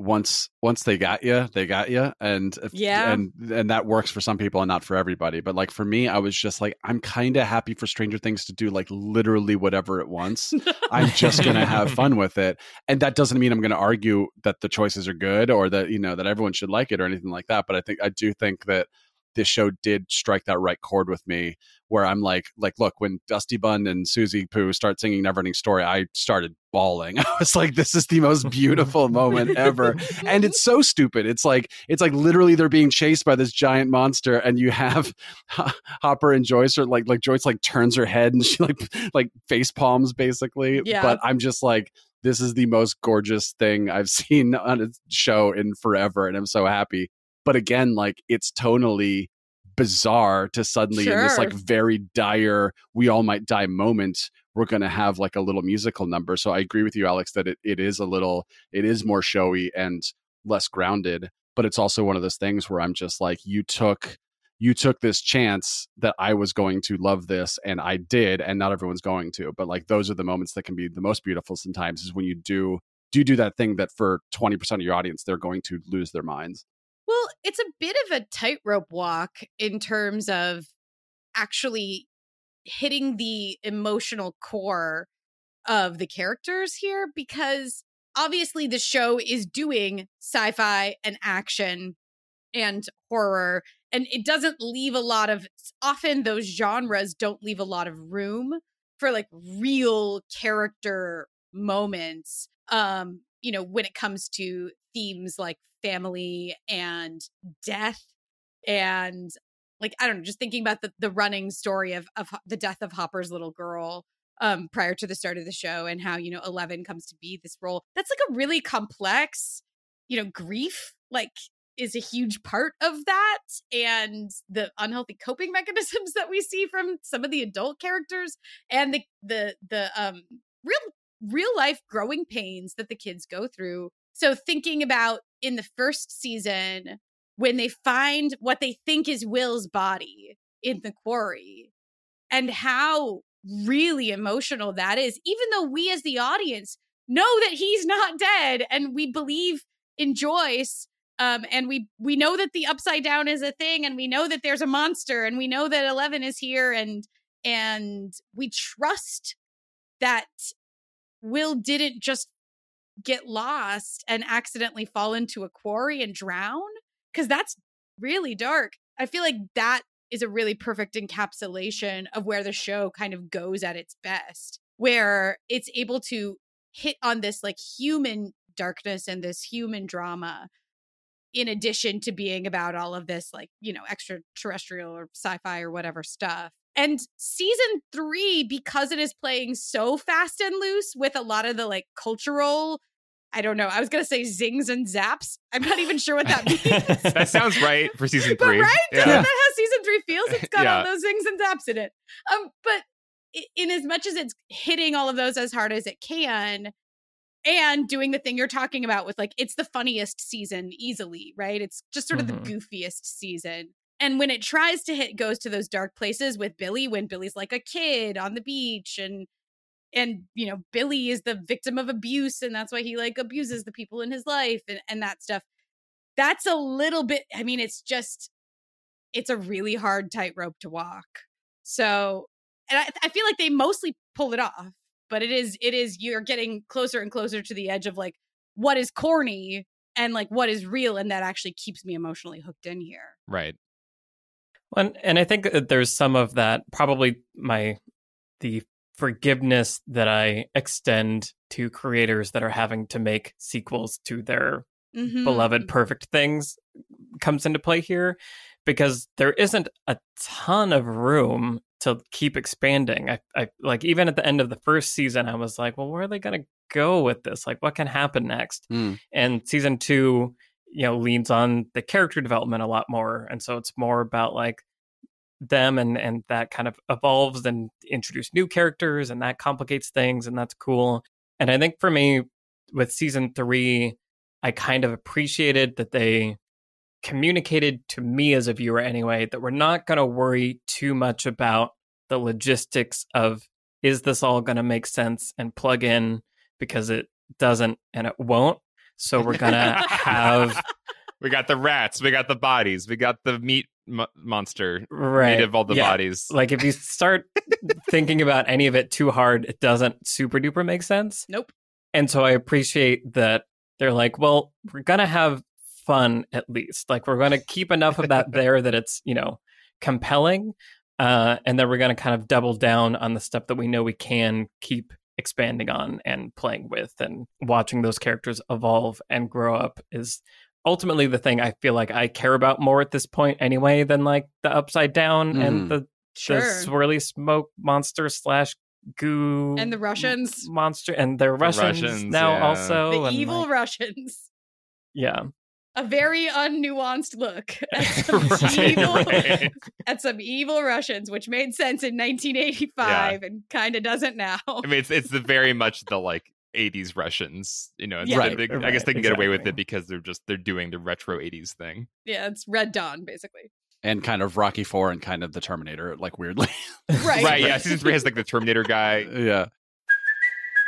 once once they got you, they got you, and if, Yeah. and and that works for some people and not for everybody. But like for me, I was just like, I'm kind of happy for Stranger Things to do like literally whatever it wants. I'm just gonna have fun with it, and that doesn't mean I'm gonna argue that the choices are good or that you know that everyone should like it or anything like that. But I think I do think that this show did strike that right chord with me where I'm like, like, look, when Dusty Bun and Suzie Poo start singing Neverending Story, I started bawling. I was like, this is the most beautiful moment ever. And it's so stupid. It's like, it's like literally they're being chased by this giant monster, and you have Hopper and Joyce are like, like Joyce like turns her head and she like, like face palms basically. Yeah. But I'm just like, this is the most gorgeous thing I've seen on a show in forever, and I'm so happy. But again, like it's tonally bizarre to suddenly in this like very dire we all might die moment we're going to have like a little musical number. So i agree with you alex that it, it is a little it is more showy and less grounded but it's also one of those things where i'm just like you took you took this chance that i was going to love this and i did and not everyone's going to. But like those are the moments that can be the most beautiful sometimes is when you do do do that thing that for 20% of your audience they're going to lose their minds It's a bit of a tightrope walk in terms of actually hitting the emotional core of the characters here because obviously the show is doing sci-fi and action and horror and it doesn't leave a lot of often those genres don't leave a lot of room for like real character moments um you know when it comes to themes like family and death and like i don't know just thinking about the, the running story of of the death of hopper's little girl um prior to the start of the show and how you know 11 comes to be this role. That's like a really complex you know grief like is a huge part of that and the unhealthy coping mechanisms that we see from some of the adult characters and the the the um real real life growing pains that the kids go through so thinking about in the first season when they find what they think is Will's body in the quarry and how really emotional that is even though we as the audience know that he's not dead and we believe in Joyce um, and we we know that the upside down is a thing and we know that there's a monster and we know that 11 is here and and we trust that Will didn't just get lost and accidentally fall into a quarry and drown because that's really dark. I feel like that is a really perfect encapsulation of where the show kind of goes at its best, where it's able to hit on this like human darkness and this human drama in addition to being about all of this like you know extraterrestrial or sci-fi or whatever stuff and season three because it is playing so fast and loose with a lot of the like cultural I don't know. I was gonna say zings and zaps. I'm not even sure what that means. that sounds right for season but three. right? Yeah. Isn't that how season three feels? It's got Yeah. all those zings and zaps in it. Um, but in as much as it's hitting all of those as hard as it can, and doing the thing you're talking about with like it's the funniest season easily, right? It's just sort of Mhm. the goofiest season. And when it tries to hit goes to those dark places with Billy when Billy's like a kid on the beach and and you know Billy is the victim of abuse and that's why he like abuses the people in his life and and that stuff. That's a little bit I mean it's just it's a really hard tightrope to walk. So and I, I feel like they mostly pull it off, but it is it is you're getting closer and closer to the edge of like what is corny and like what is real and that actually keeps me emotionally hooked in here. Right. And and I think that there's some of that probably my the forgiveness that I extend to creators that are having to make sequels to their Mhm. beloved perfect things comes into play here because there isn't a ton of room to keep expanding. I, I like even at the end of the first season, I was like, well, where are they going to go with this? Like, what can happen next? Hmm. And season two, you know, leans on the character development a lot more, and so it's more about like them and and that kind of evolves and introduce new characters and that complicates things and that's cool. And i think for me with season three i kind of appreciated that they communicated to me as a viewer anyway that we're not going to worry too much about the logistics of is this all going to make sense? and plug in because it doesn't and it won't so we're going to have We got the rats. We got the bodies. We got the meat mo- monster right made of all the yeah. bodies. like if you start thinking about any of it too hard it doesn't super duper make sense Nope. and so i appreciate that they're like well we're gonna have fun at least like we're gonna keep enough of that there that it's you know compelling uh and then we're gonna kind of double down on the stuff that we know we can keep expanding on and playing with and watching those characters evolve and grow up is ultimately the thing i feel like i care about more at this point anyway than like the upside down Mhm. and the Sure. the swirly smoke monster slash goo And the Russians. monster and they're Russians, Russians, now yeah. also the evil like, Russians. yeah A very unnuanced look at some, Right, evil, right. at some evil Russians, which made sense in 1985 and kind of doesn't now. I mean, it's it's the very much the like '80s Russians. You know, Yeah. Right, they- I guess they can get away with it because they're just they're doing the retro '80s thing. yeah, it's Red Dawn, basically. and kind of Rocky Four and kind of the Terminator, like weirdly. Right. Right? Yeah. Season three has like the Terminator guy. yeah.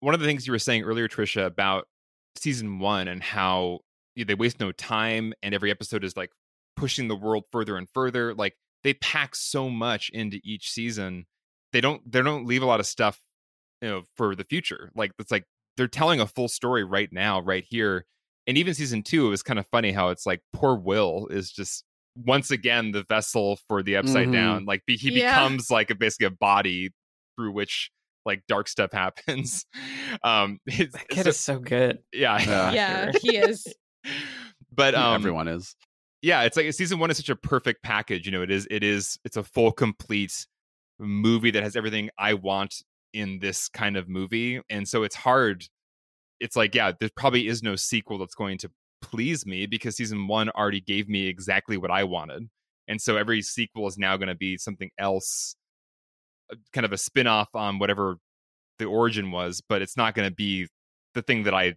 One of the things you were saying earlier, Trisha, about season one and how they waste no time and every episode is like pushing the world further and further. Like they pack so much into each season. They don't they don't leave a lot of stuff, you know, for the future. Like it's like they're telling a full story right now, right here. And even season two, it was kind of funny how it's like poor Will is just once again the vessel for the upside Mhm. down. Like he Yeah. becomes like a basically a body through which like dark stuff happens. Um, it's, That kid just- is so good. yeah, Yeah. Yeah, he is. but um, Everyone is. yeah it's like season one is such a perfect package you know it is it is it's a full complete movie that has everything i want in this kind of movie and so it's hard it's like yeah there probably is no sequel that's going to please me because season one already gave me exactly what i wanted and so every sequel is now going to be something else kind of a spin-off on whatever the origin was but it's not going to be the thing that i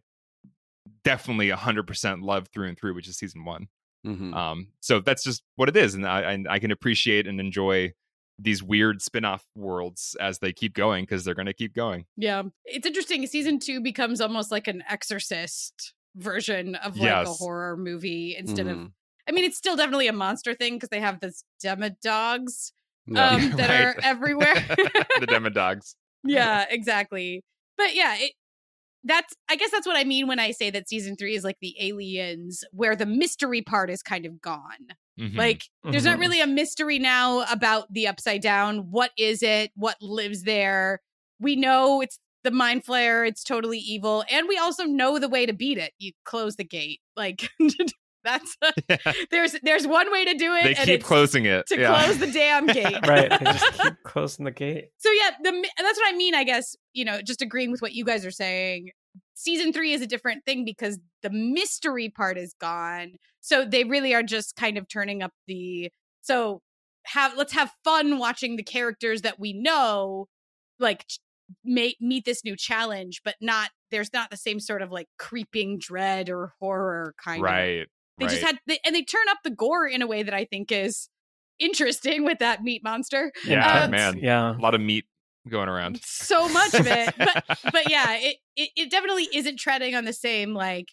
definitely 100% love through and through which is season one Mhm. um, so that's just what it is, and I, I I can appreciate and enjoy these weird spin-off worlds as they keep going because they're going to keep going. Yeah. It's interesting. Season two becomes almost like an exorcist version of like a horror movie instead of Mhm. I mean, it's still definitely a monster thing because they have this demodogs Yeah. um, that are everywhere. the Demodogs. yeah, exactly. But yeah, it, that's I guess that's what I mean when I say that season three is like the aliens, where the mystery part is kind of gone. Mhm. Like, there's not Mhm. really a mystery now about the upside down. What is it? What lives there? We know it's the mind flayer. It's totally evil, and we also know the way to beat it. You close the gate. Like that's there's there's one way to do it. they and keep closing it. to yeah. close the damn gate. Right. They just keep closing the gate. So yeah, the that's what I mean. I guess you know, just agreeing with what you guys are saying. Season three is a different thing because the mystery part is gone. So they really are just kind of turning up the so have let's have fun watching the characters that we know, like ch- may, meet this new challenge, but not there's not the same sort of like creeping dread or horror kind of right. They right. just had they, and they turn up the gore in a way that I think is interesting with that meat monster. yeah, um, man, Yeah. a lot of meat going around. So much of it, but but yeah, it, it it definitely isn't treading on the same like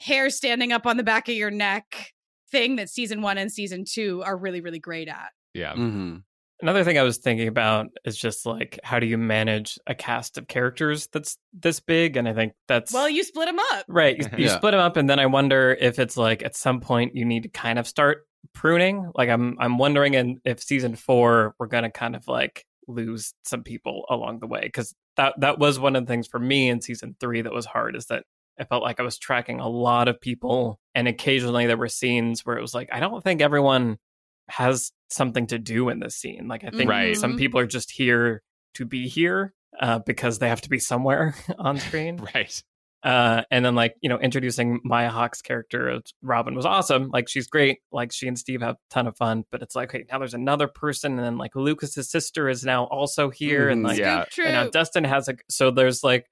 hair standing up on the back of your neck thing that season one and season two are really really great at. yeah, Mhm. Another thing I was thinking about is just like how do you manage a cast of characters that's this big? And I think that's Well, you split them up. right. You, you Yeah. split them up, and then I wonder if it's like at some point you need to kind of start pruning. Like I'm I'm wondering, and if season four we're gonna kind of like lose some people along the way because that that was one of the things for me in season three that was hard is that I felt like I was tracking a lot of people, and occasionally there were scenes where it was like I don't think everyone has something to do in this scene. Like I think Right. some Mhm. people are just here to be here uh, because they have to be somewhere on screen. right. Uh, and then like you know introducing Maya Hawke's character as Robin was awesome. Like she's great. Like she and Steve have a ton of fun. But it's like, okay, now there's another person, and then like Lucas's sister is now also here, and Mhm. like Yeah. True. and now Dustin has a. So there's like,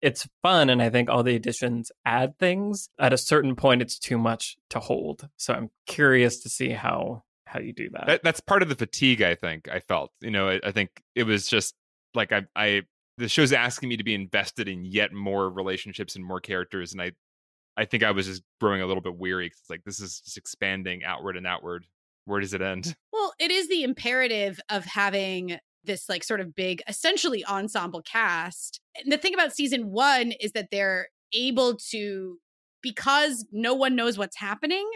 it's fun, and I think all the additions add things. At a certain point, it's too much to hold. So I'm curious to see how how you do that. That, that's part of the fatigue. I think I felt. You know, I, I think it was just like I, I the show's asking me to be invested in yet more relationships and more characters, and I, I think I was just growing a little bit weary. 'cause it's like this is just expanding outward and outward. Where does it end? Well, it is the imperative of having this like sort of big, essentially ensemble cast. And the thing about season one is that they're able to, because no one knows what's happening,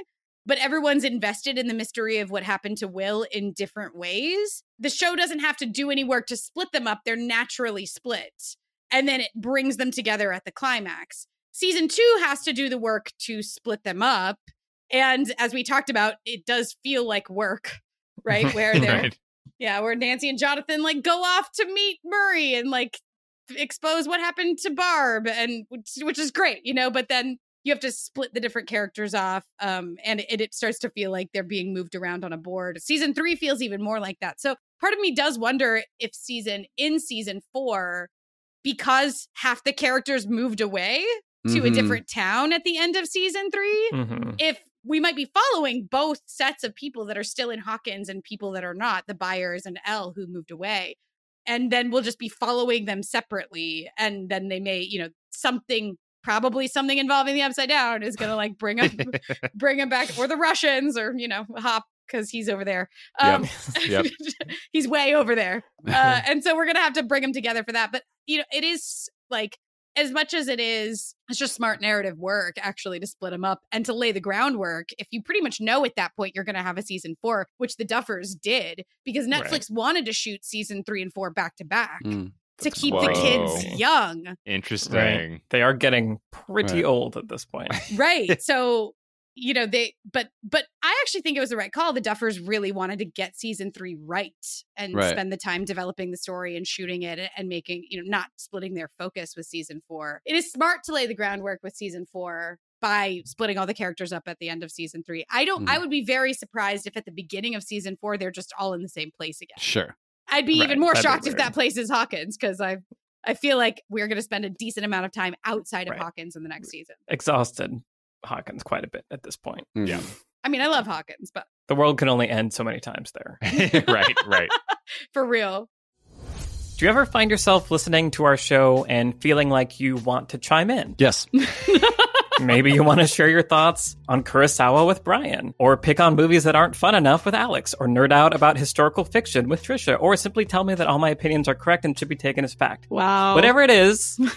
but everyone's invested in the mystery of what happened to Will in different ways. The show doesn't have to do any work to split them up, they're naturally split. And then it brings them together at the climax. Season two has to do the work to split them up. And as we talked about, it does feel like work, right? Where they're right. yeah, where Nancy and Jonathan like go off to meet Murray and like expose what happened to Barb and which, which is great, you know, but then you have to split the different characters off um and it, it starts to feel like they're being moved around on a board. Season 3 feels even more like that. So part of me does wonder if season in season 4 because half the characters moved away to a Mhm. different town at the end of season 3 Mhm. if we might be following both sets of people that are still in Hawkins and people that are not, the Byers and El who moved away. And then we'll just be following them separately. And then they may, you know, something probably something involving the upside down is gonna like bring him bring him back or the Russians or, you know, hop because he's over there. Um Yep. he's way over there. Uh, and so we're gonna have to bring him together for that. But you know, it is like as much as it is, it's just smart narrative work actually to split them up and to lay the groundwork. If you pretty much know at that point you're going to have a season four, which the Duffers did, because Netflix Right. wanted to shoot season three and four back to back Mm. To keep Whoa. the kids young. Interesting. They are getting pretty Right. old at this point. right so you know they but but i actually think it was the right call the duffers really wanted to get season three right and Right. spend the time developing the story and shooting it and making you know not splitting their focus with season four it is smart to lay the groundwork with season four by splitting all the characters up at the end of season three i don't i Mhm. would be very surprised if at the beginning of season four they're just all in the same place again Sure. I'd be Right, even more that'd shocked if that place is hawkins because i I feel like we're going to spend a decent amount of time outside of Right. Hawkins in the next season. Exhausted Hawkins quite a bit at this point. Mm. Yeah. I mean, I love Hawkins, but The world can only end so many times there. right, right. for real. Do you ever find yourself listening to our show and feeling like you want to chime in? Yes. Maybe you want to share your thoughts on Kurosawa with Brian, or pick on movies that aren't fun enough with Alex, or nerd out about historical fiction with Trisha, or simply tell me that all my opinions are correct and should be taken as fact. Wow. Whatever it is, you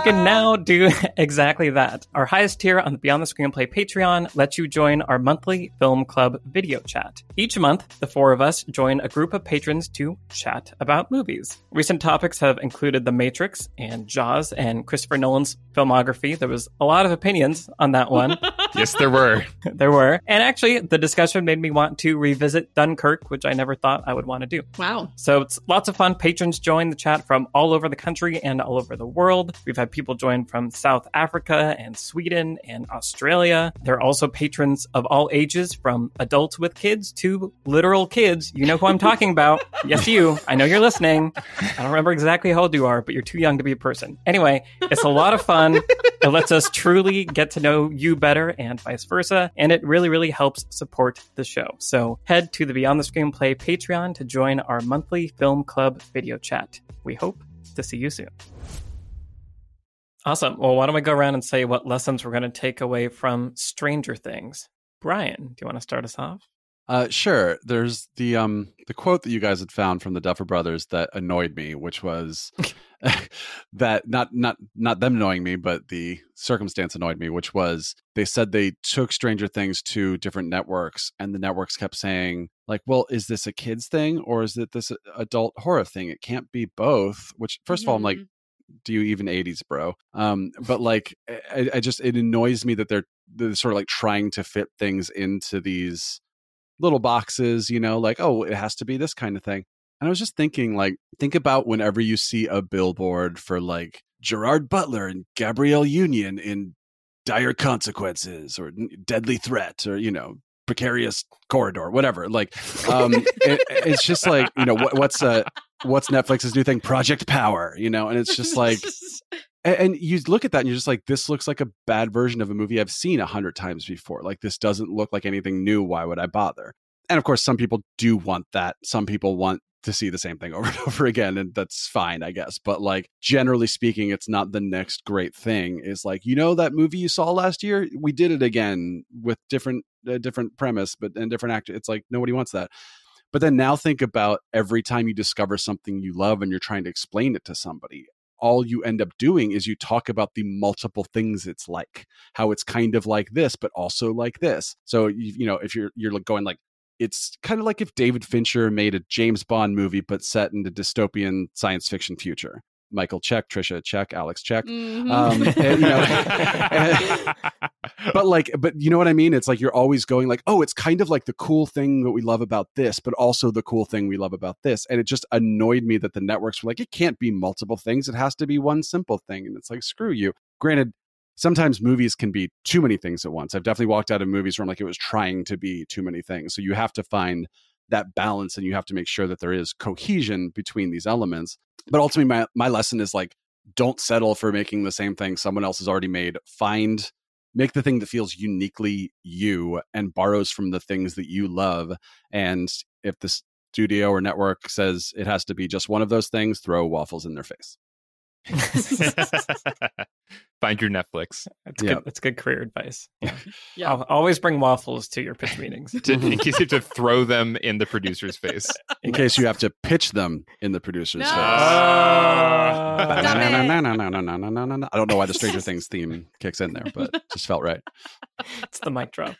can now do exactly that. Our highest tier on the Beyond the Screenplay Patreon lets you join our monthly film club video chat. Each month, the four of us join a group of patrons to chat about movies. Recent topics have included The Matrix and Jaws and Christopher Nolan's filmography. There was a lot of opinions on that one. yes, there were. there were. And actually, the discussion made me want to revisit Dunkirk, which I never thought I would want to do. wow. So it's lots of fun. Patrons join the chat from all over the country and all over the world. We've had people join from South Africa and Sweden and Australia. There are also patrons of all ages, from adults with kids to literal kids. You know who I'm talking about. yes, you. I know you're listening. I don't remember exactly how old you are, but you're too young to be a person. Anyway, it's a lot of fun. It lets us truly get to know you better and vice versa. And it really, really helps support the show. So head to the Beyond the Screenplay Patreon to join our monthly film club video chat. We hope to see you soon. Awesome. Well, why don't we go around and say what lessons we're going to take away from Stranger Things? Brian, do you want to start us off? Uh, sure. There's the um the quote that you guys had found from the Duffer Brothers that annoyed me, which was that not not not them annoying me, but the circumstance annoyed me, which was they said they took Stranger Things to different networks, and the networks kept saying like, "Well, is this a kids thing or is it this adult horror thing? It can't be both." Which, first of all, I'm like, do you even 80s bro um but like I, I just it annoys me that they're they're sort of like trying to fit things into these little boxes you know like oh it has to be this kind of thing. And i was just thinking like think about whenever you see a billboard for like gerard butler and gabrielle union in dire consequences or deadly threat or you know precarious corridor whatever like um it, it's just like you know what, what's uh what's netflix's new thing? Project power you know and it's just like and, and you look at that and you're just like this looks like a bad version of a movie i've seen a hundred times before. Like this doesn't look like anything new. Why would i bother? And of course some people do want that. Some people want to see the same thing over and over again and that's fine i guess. But like generally speaking it's not the next great thing. Is like you know that movie you saw last year? We did it again with different different premise but and different actor. It's like nobody wants that. But then now think about every time you discover something you love and you're trying to explain it to somebody all you end up doing is you talk about the multiple things it's like how it's kind of like this but also like this so you, you know if you're you're going like it's kind of like if David Fincher made a James Bond movie but set in the dystopian science fiction future. Michael check, Trisha check, Alex check. Mhm. Um, and, you know, but like, but you know what I mean? It's like you're always going like, oh, it's kind of like the cool thing that we love about this, but also the cool thing we love about this. And it just annoyed me that the networks were like, it can't be multiple things. It has to be one simple thing. And it's like, screw you. Granted, sometimes movies can be too many things at once. I've definitely walked out of movies where I'm like, it was trying to be too many things. So you have to find that balance and you have to make sure that there is cohesion between these elements. But ultimately, my, my lesson is like, don't settle for making the same thing someone else has already made. Find, make the thing that feels uniquely you and borrows from the things that you love. And if the studio or network says it has to be just one of those things, throw waffles in their face. find your Netflix. That's yeah. good. That's good career advice. Yeah, yeah. I'll always bring waffles to your pitch meetings to, in case you have to throw them in the producer's face. In case you have to pitch them in the producer's no. face. Ah. I don't know why the Stranger Things theme kicks in there, but just felt right. It's the mic drop.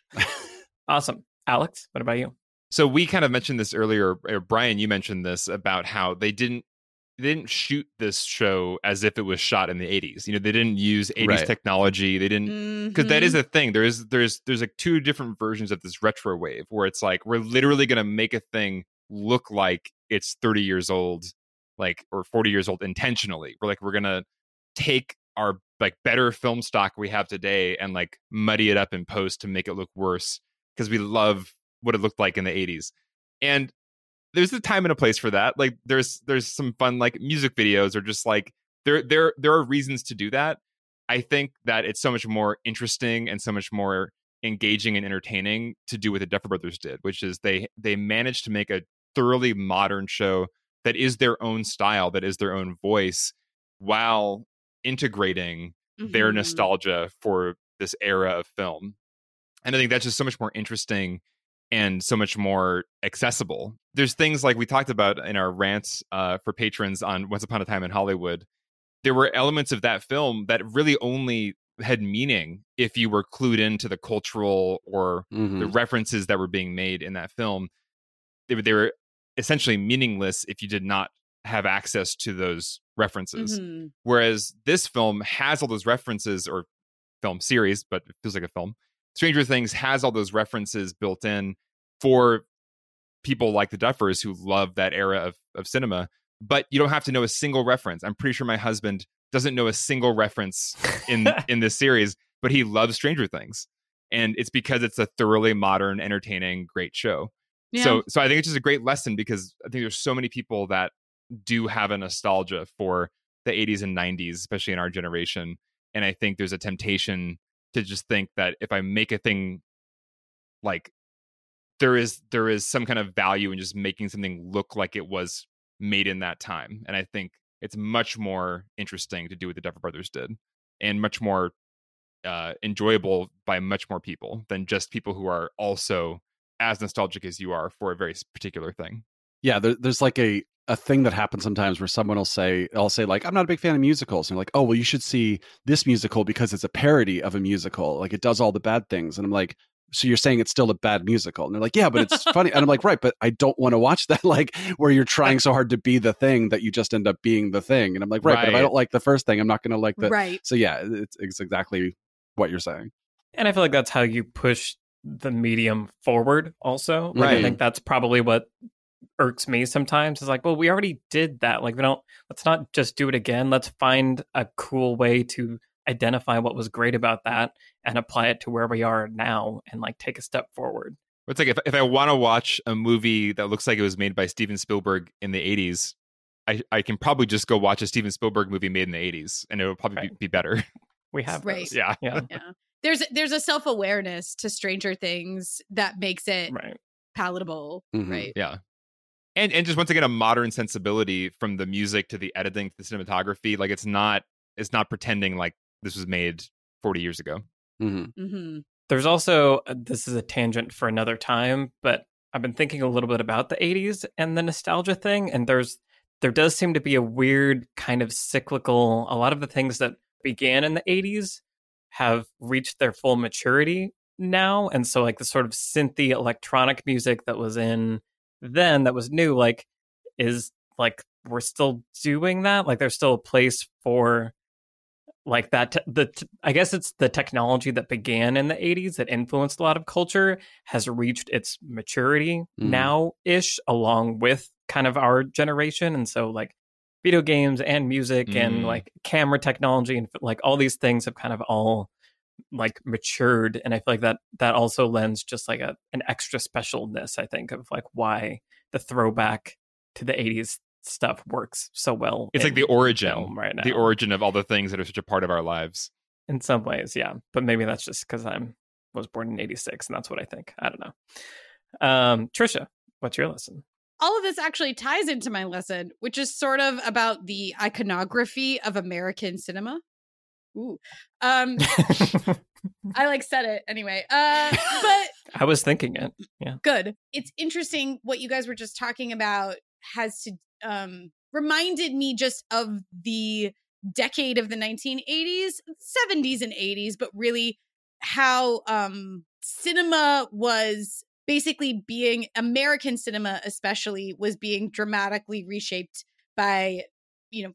awesome, Alex. What about you? So we kind of mentioned this earlier. Brian, you mentioned this about how they didn't they didn't shoot this show as if it was shot in the 80s. You know, they didn't use 80s Right. technology. They didn't because that is mm-hmm. a thing. There is there's there's like two different versions of this retro wave where it's like we're literally going to make a thing look like it's 30 years old, like or 40 years old intentionally. We're like we're going to take our like better film stock we have today and like muddy it up in post to make it look worse because we love what it looked like in the 80s. And there's a time and a place for that. Like there's there's some fun like music videos or just like there there there are reasons to do that. I think that it's so much more interesting and so much more engaging and entertaining to do what the Duffer Brothers did, which is they they managed to make a thoroughly modern show that is their own style, that is their own voice, while integrating their Mhm. nostalgia for this era of film. And I think that's just so much more interesting and so much more accessible. There's things like we talked about in our rants uh, for patrons on Once Upon a Time in Hollywood. There were elements of that film that really only had meaning if you were clued into the cultural or Mhm. the references that were being made in that film. They were, they were essentially meaningless if you did not have access to those references. Mhm. Whereas this film has all those references, or film series, but it feels like a film. Stranger Things has all those references built in for people like the Duffers who love that era of, of cinema. But you don't have to know a single reference. I'm pretty sure my husband doesn't know a single reference in in this series, but he loves Stranger Things, and it's because it's a thoroughly modern, entertaining, great show. Yeah. So, so I think it's just a great lesson because I think there's so many people that do have a nostalgia for the 80s and 90s, especially in our generation. And I think there's a temptation to just think that if I make a thing like there is there is some kind of value in just making something look like it was made in that time. And I think it's much more interesting to do what the Duffer Brothers did, and much more uh, enjoyable by much more people than just people who are also as nostalgic as you are for a very particular thing. Yeah, there, there's like a a thing that happens sometimes where someone will say, I'll say like, I'm not a big fan of musicals, and they're like, oh well, you should see this musical because it's a parody of a musical, like it does all the bad things, and I'm like. So you're saying it's still a bad musical? And they're like, yeah, but it's funny. And I'm like, right, but I don't want to watch that. Like where you're trying so hard to be the thing that you just end up being the thing. And I'm like, right, but if I don't like the first thing, I'm not going to like the. right. So yeah, it's, it's exactly what you're saying. And I feel like that's how you push the medium forward also. Like, I think that's probably what irks me sometimes is like, well, we already did that. Like we don't let's not just do it again. Let's find a cool way to identify what was great about that and apply it to where we are now and like take a step forward. It's like if if I want to watch a movie that looks like it was made by Steven Spielberg in the 80s, I, I can probably just go watch a Steven Spielberg movie made in the 80s and it would probably Right. be, be better. We have Right. those. yeah. Yeah. Yeah. There's there's a self awareness to Stranger Things that makes it Right. palatable, Mhm. right? Yeah. And and just once again a modern sensibility from the music to the editing to the cinematography. Like it's not it's not pretending like this was made 40 years ago. Mhm. Mm-hmm. There's also uh, this is a tangent for another time, but I've been thinking a little bit about the 80s and the nostalgia thing and there's there does seem to be a weird kind of cyclical a lot of the things that began in the 80s have reached their full maturity now and so like the sort of synthy electronic music that was in then that was new like is like we're still doing that like there's still a place for like that te- the t- i guess it's the technology that began in the 80s that influenced a lot of culture has reached its maturity Mm. now ish along with kind of our generation and so like video games and music and Mm. like camera technology and like all these things have kind of all like matured and i feel like that that also lends just like a an extra specialness i think of like why the throwback to the 80s stuff works so well It's like the origin, right now the origin of all the things that are such a part of our lives. in some ways yeah but maybe that's just because i'm was born in 86 and that's what i think i don't know um trisha what's your lesson all of this actually ties into my lesson, which is sort of about the iconography of American cinema. Ooh. Um, I like said it anyway. Uh, but I was thinking it. Yeah. good. It's interesting what you guys were just talking about has to um reminded me just of the decade of the 1980s, 70s and 80s, but really how um cinema was basically being American cinema especially was being dramatically reshaped by you know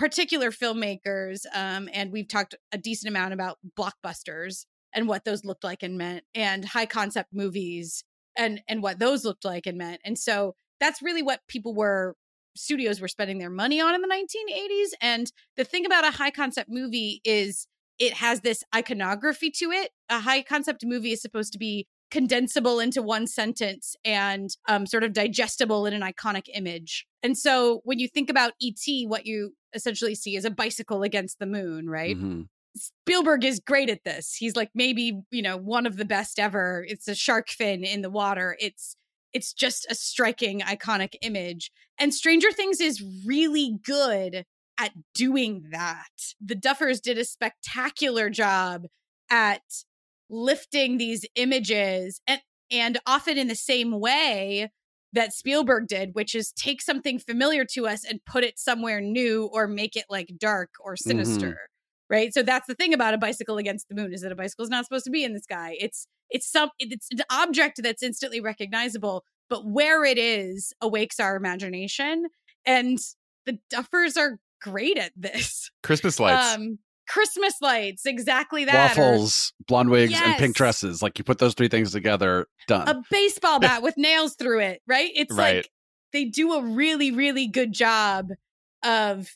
particular filmmakers um and we've talked a decent amount about blockbusters and what those looked like and meant and high concept movies and and what those looked like and meant and so that's really what people were studios were spending their money on in the 1980s and the thing about a high concept movie is it has this iconography to it. A high concept movie is supposed to be condensable into one sentence and um, sort of digestible in an iconic image and so when you think about et what you essentially see is a bicycle against the moon right Mhm. Spielberg is great at this. He's like maybe, you know, one of the best ever. It's a shark fin in the water. It's it's just a striking iconic image. And Stranger Things is really good at doing that. The Duffers did a spectacular job at lifting these images and and often in the same way that Spielberg did, which is take something familiar to us and put it somewhere new or make it like dark or sinister right? So that's the thing about a bicycle against the moon is that a bicycle is not supposed to be in the sky. It's it's some it's an object that's instantly recognizable but where it is awakes our imagination and the duffers are great at this. Christmas lights. um christmas lights exactly that or Waffles, blonde wigs, and pink dresses. Like you put those three things together, done. a baseball bat with nails through it right it's Right. like they do a really really good job of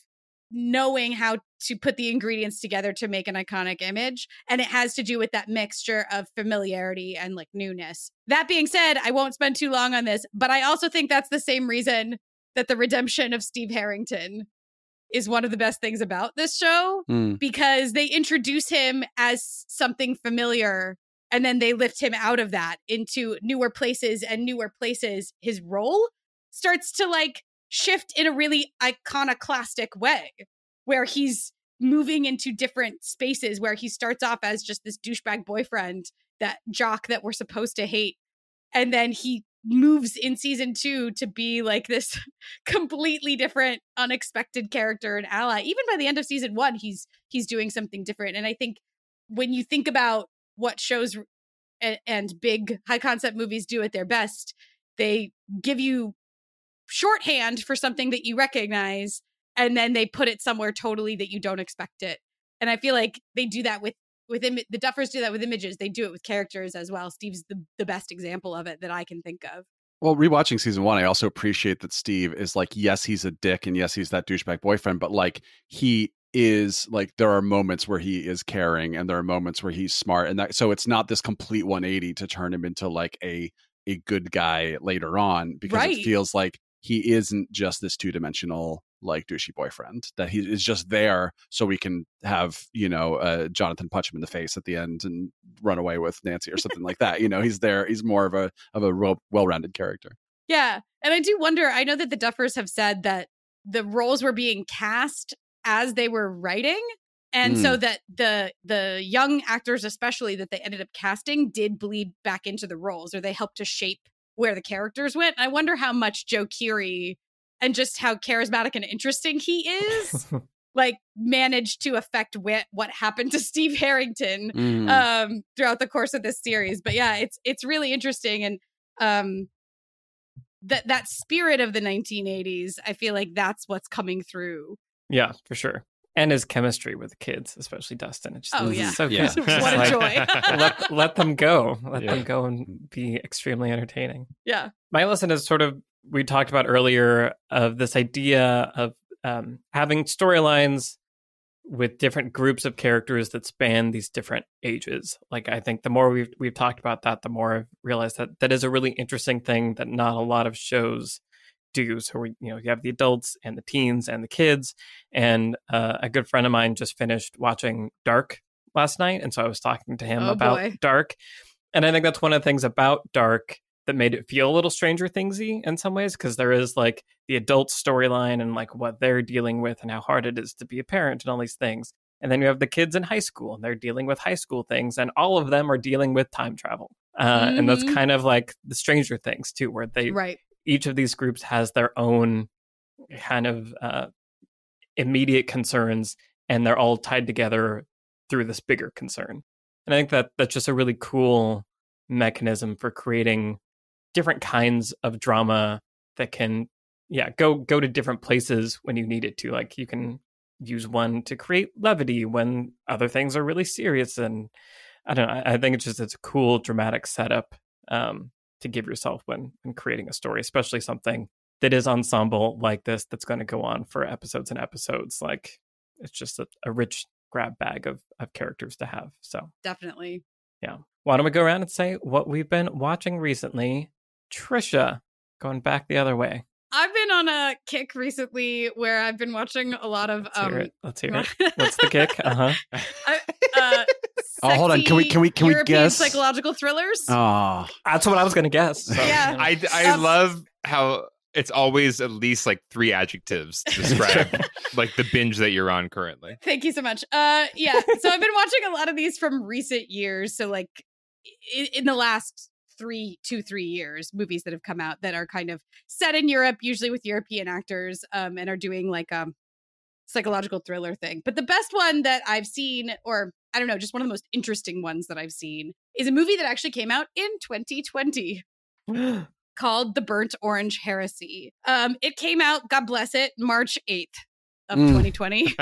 knowing how to put the ingredients together to make an iconic image and it has to do with that mixture of familiarity and like newness that being said i won't spend too long on this but i also think that's the same reason that the redemption of steve harrington is one of the best things about this show Mm. because they introduce him as something familiar and then they lift him out of that into newer places and newer places his role starts to like shift in a really iconoclastic way where he's moving into different spaces where he starts off as just this douchebag boyfriend that jock that we're supposed to hate and then he moves in season 2 to be like this completely different unexpected character and ally. Even by the end of season 1 he's he's doing something different. And i think when you think about what shows and, and big high concept movies do at their best they give you shorthand for something that you recognize and then they put it somewhere totally that you don't expect it. And i feel like they do that with with Im- the duffers do that with images they do it with characters as well steve's the, the best example of it that i can think of Well, rewatching season one, I also appreciate that Steve is like, yes, he's a dick, and yes, he's that douchebag boyfriend, but like he is like there are moments where he is caring, and there are moments where he's smart, and that so it's not this complete 180 to turn him into like a a good guy later on because Right. it feels like he isn't just this two dimensional like douchey boyfriend that he is just there so we can have you know uh, Jonathan punch him in the face at the end and run away with Nancy or something like that. You know, he's there. He's more of a of a well rounded character. Yeah. And I do wonder, I know that the Duffers have said that the roles were being cast as they were writing. And so that the the young actors especially that they ended up casting did bleed back into the roles or they helped to shape where the characters went. I wonder how much Joe Keery and just how charismatic and interesting he is like managed to affect what what happened to Steve Harrington Mm. um throughout the course of this series but yeah it's it's really interesting and um that that spirit of the 1980s i feel like that's what's coming through Yeah, for sure. And his chemistry with the kids, especially Dustin. It's just, Oh, yeah. so Yeah. good. What Just a like, joy. let, let them go. Let Yeah. them go and be extremely entertaining. yeah my lesson is sort of we talked about earlier of this idea of um, having storylines with different groups of characters that span these different ages. Like I think the more we've we've talked about that, the more I've realized that that is a really interesting thing that not a lot of shows do. So we, you know, you have the adults and the teens and the kids. And uh, a good friend of mine just finished watching Dark last night, and so I was talking to him Oh, about boy. Dark. And I think that's one of the things about Dark that made it feel a little Stranger Thingsy in some ways because there is like the adult storyline and like what they're dealing with and how hard it is to be a parent and all these things. And then you have the kids in high school and they're dealing with high school things, and all of them are dealing with time travel. Uh, And that's Mhm. kind of like the Stranger Things too, where they right. each of these groups has their own kind of uh, immediate concerns, and they're all tied together through this bigger concern. And I think that that's just a really cool mechanism for creating different kinds of drama that can, yeah, go go to different places when you need it to. Like you can use one to create levity when other things are really serious, and I don't know. I, think it's just it's a cool dramatic setup um, to give yourself when when creating a story, especially something that is ensemble like this that's going to go on for episodes and episodes. Like it's just a, a rich grab bag of of characters to have. So Definitely. yeah, why don't we go around and say what we've been watching recently? Trisha, going back the other way. I've been on a kick recently where I've been watching a lot of Let's hear um it. Let's hear it. What's the kick? Uh huh. uh, Oh, hold on. Can we- can we- can we guess? psychological thrillers? Oh, That's what I was going to guess. So, Yeah. I, I Um, love how it's always at least like three adjectives to describe like the binge that you're on currently. Thank you so much. Uh, yeah. So I've been watching a lot of these from recent years. So like in, in the last three, two, three years, movies that have come out that are kind of set in Europe, usually with European actors, um, and are doing like a psychological thriller thing. But the best one that I've seen, or I don't know, just one of the most interesting ones that I've seen, is a movie that actually came out in 2020 called The Burnt Orange Heresy. Um, it came out, God bless it, March 8th of Mm. 2020.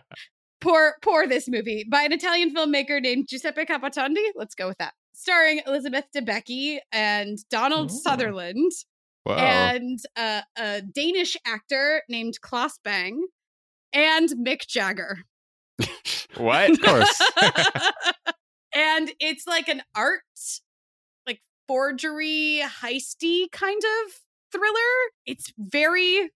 poor, poor this movie by an Italian filmmaker named Giuseppe Capotondi. Let's go with that. Starring Elizabeth Debicki and Donald Ooh. Sutherland Whoa. and uh, a Danish actor named Claes Bang and Mick Jagger. what? of course. and it's like an art, like forgery, heisty kind of thriller. It's very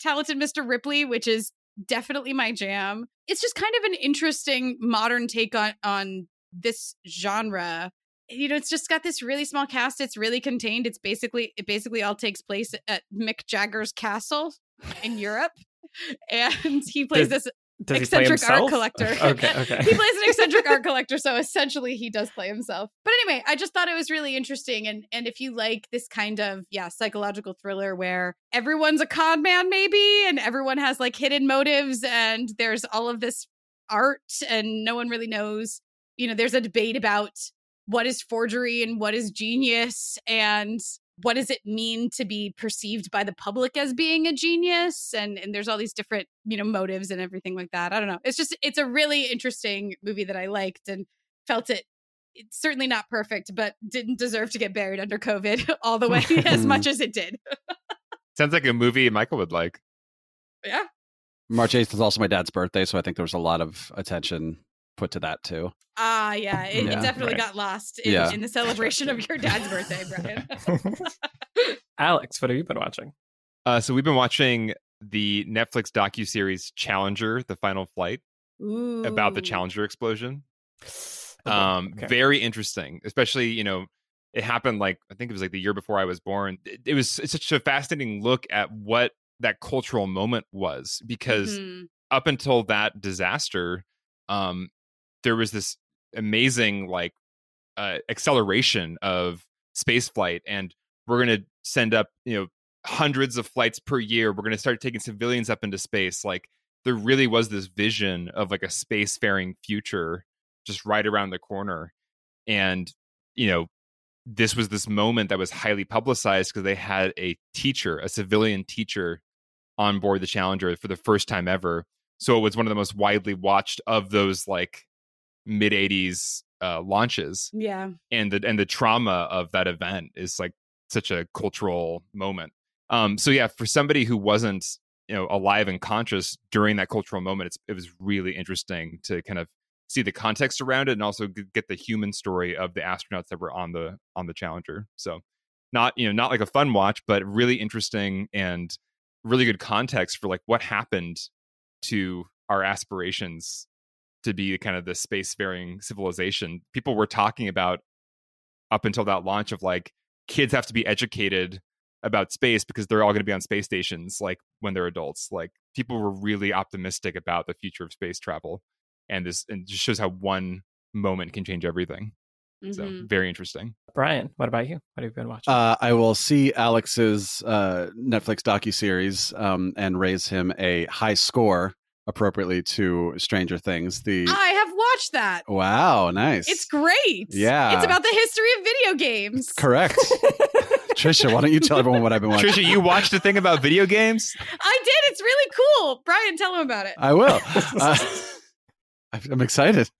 talented Mr. Ripley, which is definitely my jam. It's just kind of an interesting modern take on on this genre. You know, it's just got this really small cast. It's really contained. It's basically it basically all takes place at Mick Jagger's castle in Europe. And he plays Does- this Does he play eccentric art collector. okay, okay. he plays an eccentric art collector, so essentially he does play himself. But anyway, I just thought it was really interesting, and and if you like this kind of yeah psychological thriller where everyone's a con man maybe, and everyone has like hidden motives, and there's all of this art, and no one really knows. You know, there's a debate about what is forgery and what is genius, and what does it mean to be perceived by the public as being a genius? And and there's all these different you know motives and everything like that. I don't know. It's just it's a really interesting movie that i liked and felt it it's certainly not perfect but didn't deserve to get buried under covid all the way as much as it did. Sounds like a movie Michael would like. yeah. March 8th is also my dad's birthday, so I think there was a lot of attention put to that too. ah yeah it, it definitely right. got lost in, Yeah. in the celebration of your dad's birthday brian Alex, what have you been watching? Uh, so we've been watching the Netflix docu series Challenger: The Final Flight about the Challenger explosion. Oh, um okay. very interesting especially you know it happened like i think it was like the year before i was born it, it was it's such a fascinating look at what that cultural moment was because Mhm. up until that disaster um there was this amazing like uh, acceleration of space flight and we're going to send up you know hundreds of flights per year. We're going to start taking civilians up into space. Like there really was this vision of like a spacefaring future just right around the corner. And you know this was this moment that was highly publicized because they had a teacher a civilian teacher on board the challenger for the first time ever. So it was one of the most widely watched of those like mid 80s uh, launches yeah. and the and the trauma of that event is like such a cultural moment. Um so yeah for somebody who wasn't you know alive and conscious during that cultural moment it's, it was really interesting to kind of see the context around it and also get the human story of the astronauts that were on the on the challenger. So not you know not like a fun watch but really interesting and really good context for like what happened to our aspirations to be kind of the space faring civilization people were talking about up until that launch of like kids have to be educated about space because they're all going to be on space stations like when they're adults like people were really optimistic about the future of space travel and this and just shows how one moment can change everything. So Mhm. very interesting. Brian, what about you? What have you been watching? Uh, I will see Alex's uh, Netflix docu series um, and raise him a high score appropriately to Stranger Things. The I have watched that. wow, nice. It's great. Yeah. It's about the history of video games. correct. Trisha, why don't you tell everyone what I've been watching? Trisha, you watched a thing about video games? I did. It's really cool. Brian, tell him about it. I will. Uh, I'm excited.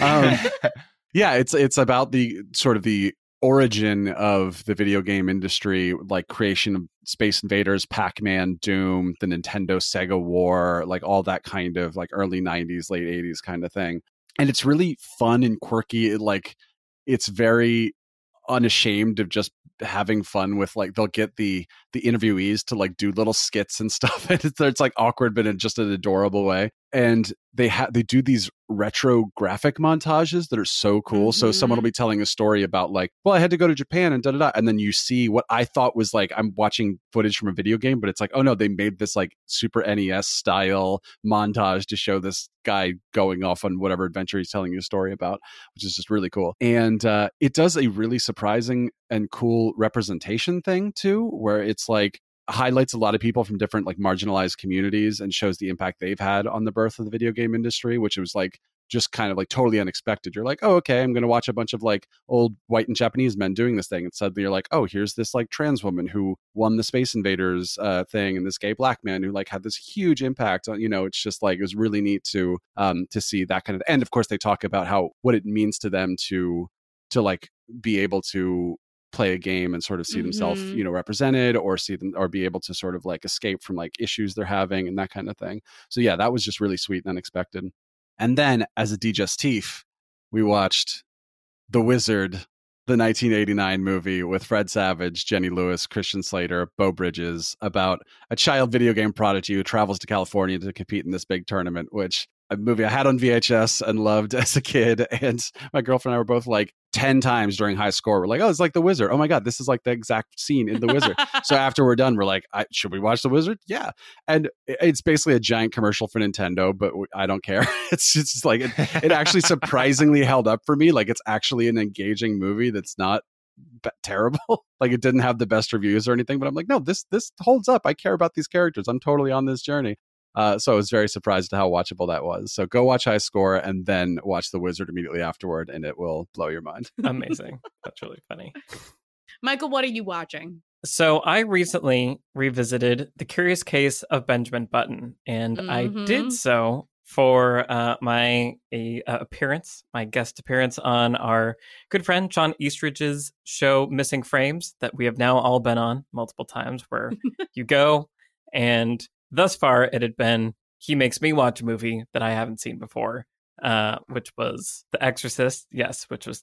Um, yeah, it's it's about the sort of the origin of the video game industry, like creation of Space Invaders, Pac-Man, Doom, the Nintendo Sega War, like all that kind of like early 90s, late 80s kind of thing. And it's really fun and quirky. It, like it's very unashamed of just having fun with like they'll get the the interviewees to like do little skits and stuff and it's, it's like awkward but in just an adorable way and they have they do these retro graphic montages that are so cool so someone will be telling a story about like well i had to go to japan and da da da and then you see what i thought was like i'm watching footage from a video game but it's like oh no they made this like super nes style montage to show this guy going off on whatever adventure he's telling you a story about which is just really cool. And uh, it does a really surprising and cool representation thing too, where it's like highlights a lot of people from different like marginalized communities and shows the impact they've had on the birth of the video game industry, which was like just kind of like totally unexpected. You're like, oh, okay, I'm going to watch a bunch of like old white and Japanese men doing this thing. And suddenly you're like, oh, here's this like trans woman who won the Space Invaders uh, thing and this gay black man who like had this huge impact on, you know, it's just like, it was really neat to, um, to see that kind of, and of course they talk about how, what it means to them to, to like be able to play a game and sort of see themselves Mhm. you know represented or see them or be able to sort of like escape from like issues they're having and that kind of thing so yeah that was just really sweet and unexpected and then as a digestif we watched the wizard the 1989 movie with Fred Savage, Jenny Lewis, Christian Slater, Beau Bridges about a child video game prodigy who travels to California to compete in this big tournament, which a movie I had on VHS and loved as a kid. And my girlfriend and I were both like 10 times during high score. We're like, oh, it's like The Wizard. Oh my God, this is like the exact scene in The Wizard. so after we're done, we're like, I, should we watch The Wizard? Yeah. And it's basically a giant commercial for Nintendo, but I don't care. It's just like, it, it actually surprisingly held up for me. Like it's actually an engaging movie that's not terrible. like it didn't have the best reviews or anything, but I'm like, no, this this holds up. I care about these characters. I'm totally on this journey. Uh, so I was very surprised at how watchable that was. So go watch High Score and then watch The Wizard immediately afterward, and it will blow your mind. Amazing. That's really funny. Michael, what are you watching? So I recently revisited The Curious Case of Benjamin Button, and I Mhm. did so for uh, my a, uh, appearance, my guest appearance on our good friend John Eastridge's show Missing Frames that we have now all been on multiple times, where you go and thus far it had been he makes me watch a movie that I haven't seen before, uh, which was The Exorcist, yes, which was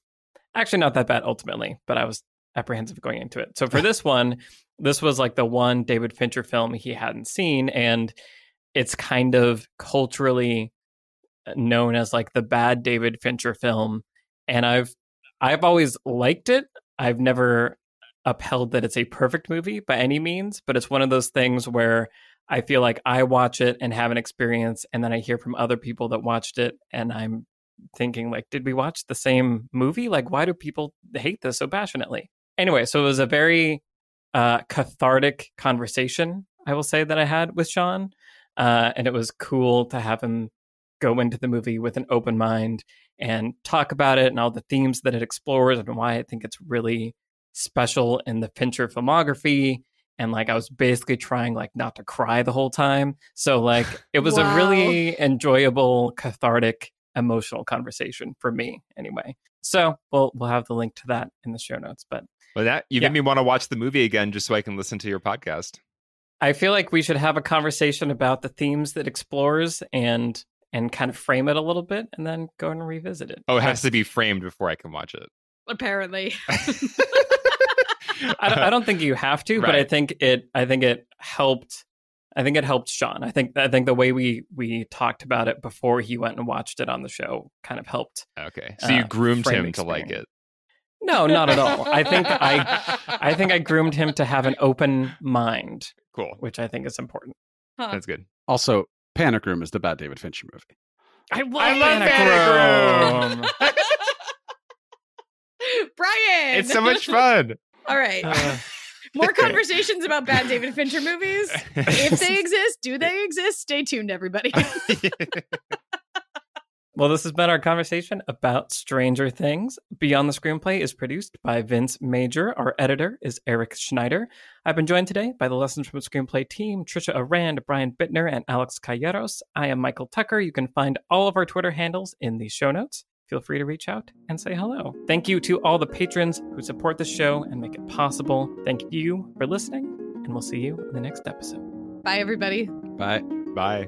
actually not that bad ultimately, but I was apprehensive going into it. So for this one, this was like the one David Fincher film he hadn't seen, and it's kind of culturally known as like the bad David Fincher film. And I've I've always liked it. I've never upheld that it's a perfect movie by any means, but it's one of those things where I feel like I watch it and have an experience, and then I hear from other people that watched it, and I'm thinking like, did we watch the same movie? Like, why do people hate this so passionately? Anyway, so it was a very uh, cathartic conversation, I will say, that I had with Sean. Uh, and it was cool to have him go into the movie with an open mind and talk about it and all the themes that it explores and why I think it's really special in the Fincher filmography. And like I was basically trying like not to cry the whole time. So like it was a really enjoyable, cathartic, emotional conversation for me anyway. So we'll we'll have the link to that in the show notes. But Well, that you Yeah. made me want to watch the movie again just so I can listen to your podcast. I feel like we should have a conversation about the themes that explores and and kind of frame it a little bit and then go and revisit it. Oh, it has to be framed before I can watch it. Apparently. I, don't- I don't think you have to, but I think it. I think it helped. I think it helped Sean. I think. I think the way we we talked about it before he went and watched it on the show kind of helped. Okay, so you Uh, groomed frame him to like it. No, not at all. I think I. I think I groomed him to have an open mind, cool. which I think is important. Huh. That's good. Also, Panic Room is the bad David Fincher movie. I love, I love Panic Panic Room. Brian. It's so much fun. All right. Uh, More conversations about bad David Fincher movies. If they exist, do they exist? Stay tuned, everybody. Well, this has been our conversation about Stranger Things. Beyond the Screenplay is produced by Vince Major. Our editor is Eric Schneider. I've been joined today by the Lessons from Screenplay team, Trisha Arand, Brian Bittner, and Alex Calleros. I am Michael Tucker. You can find all of our Twitter handles in the show notes. Feel free to reach out and say hello. Thank you to all the patrons who support the show and make it possible. Thank you for listening, and we'll see you in the next episode. Bye, everybody. Bye. Bye.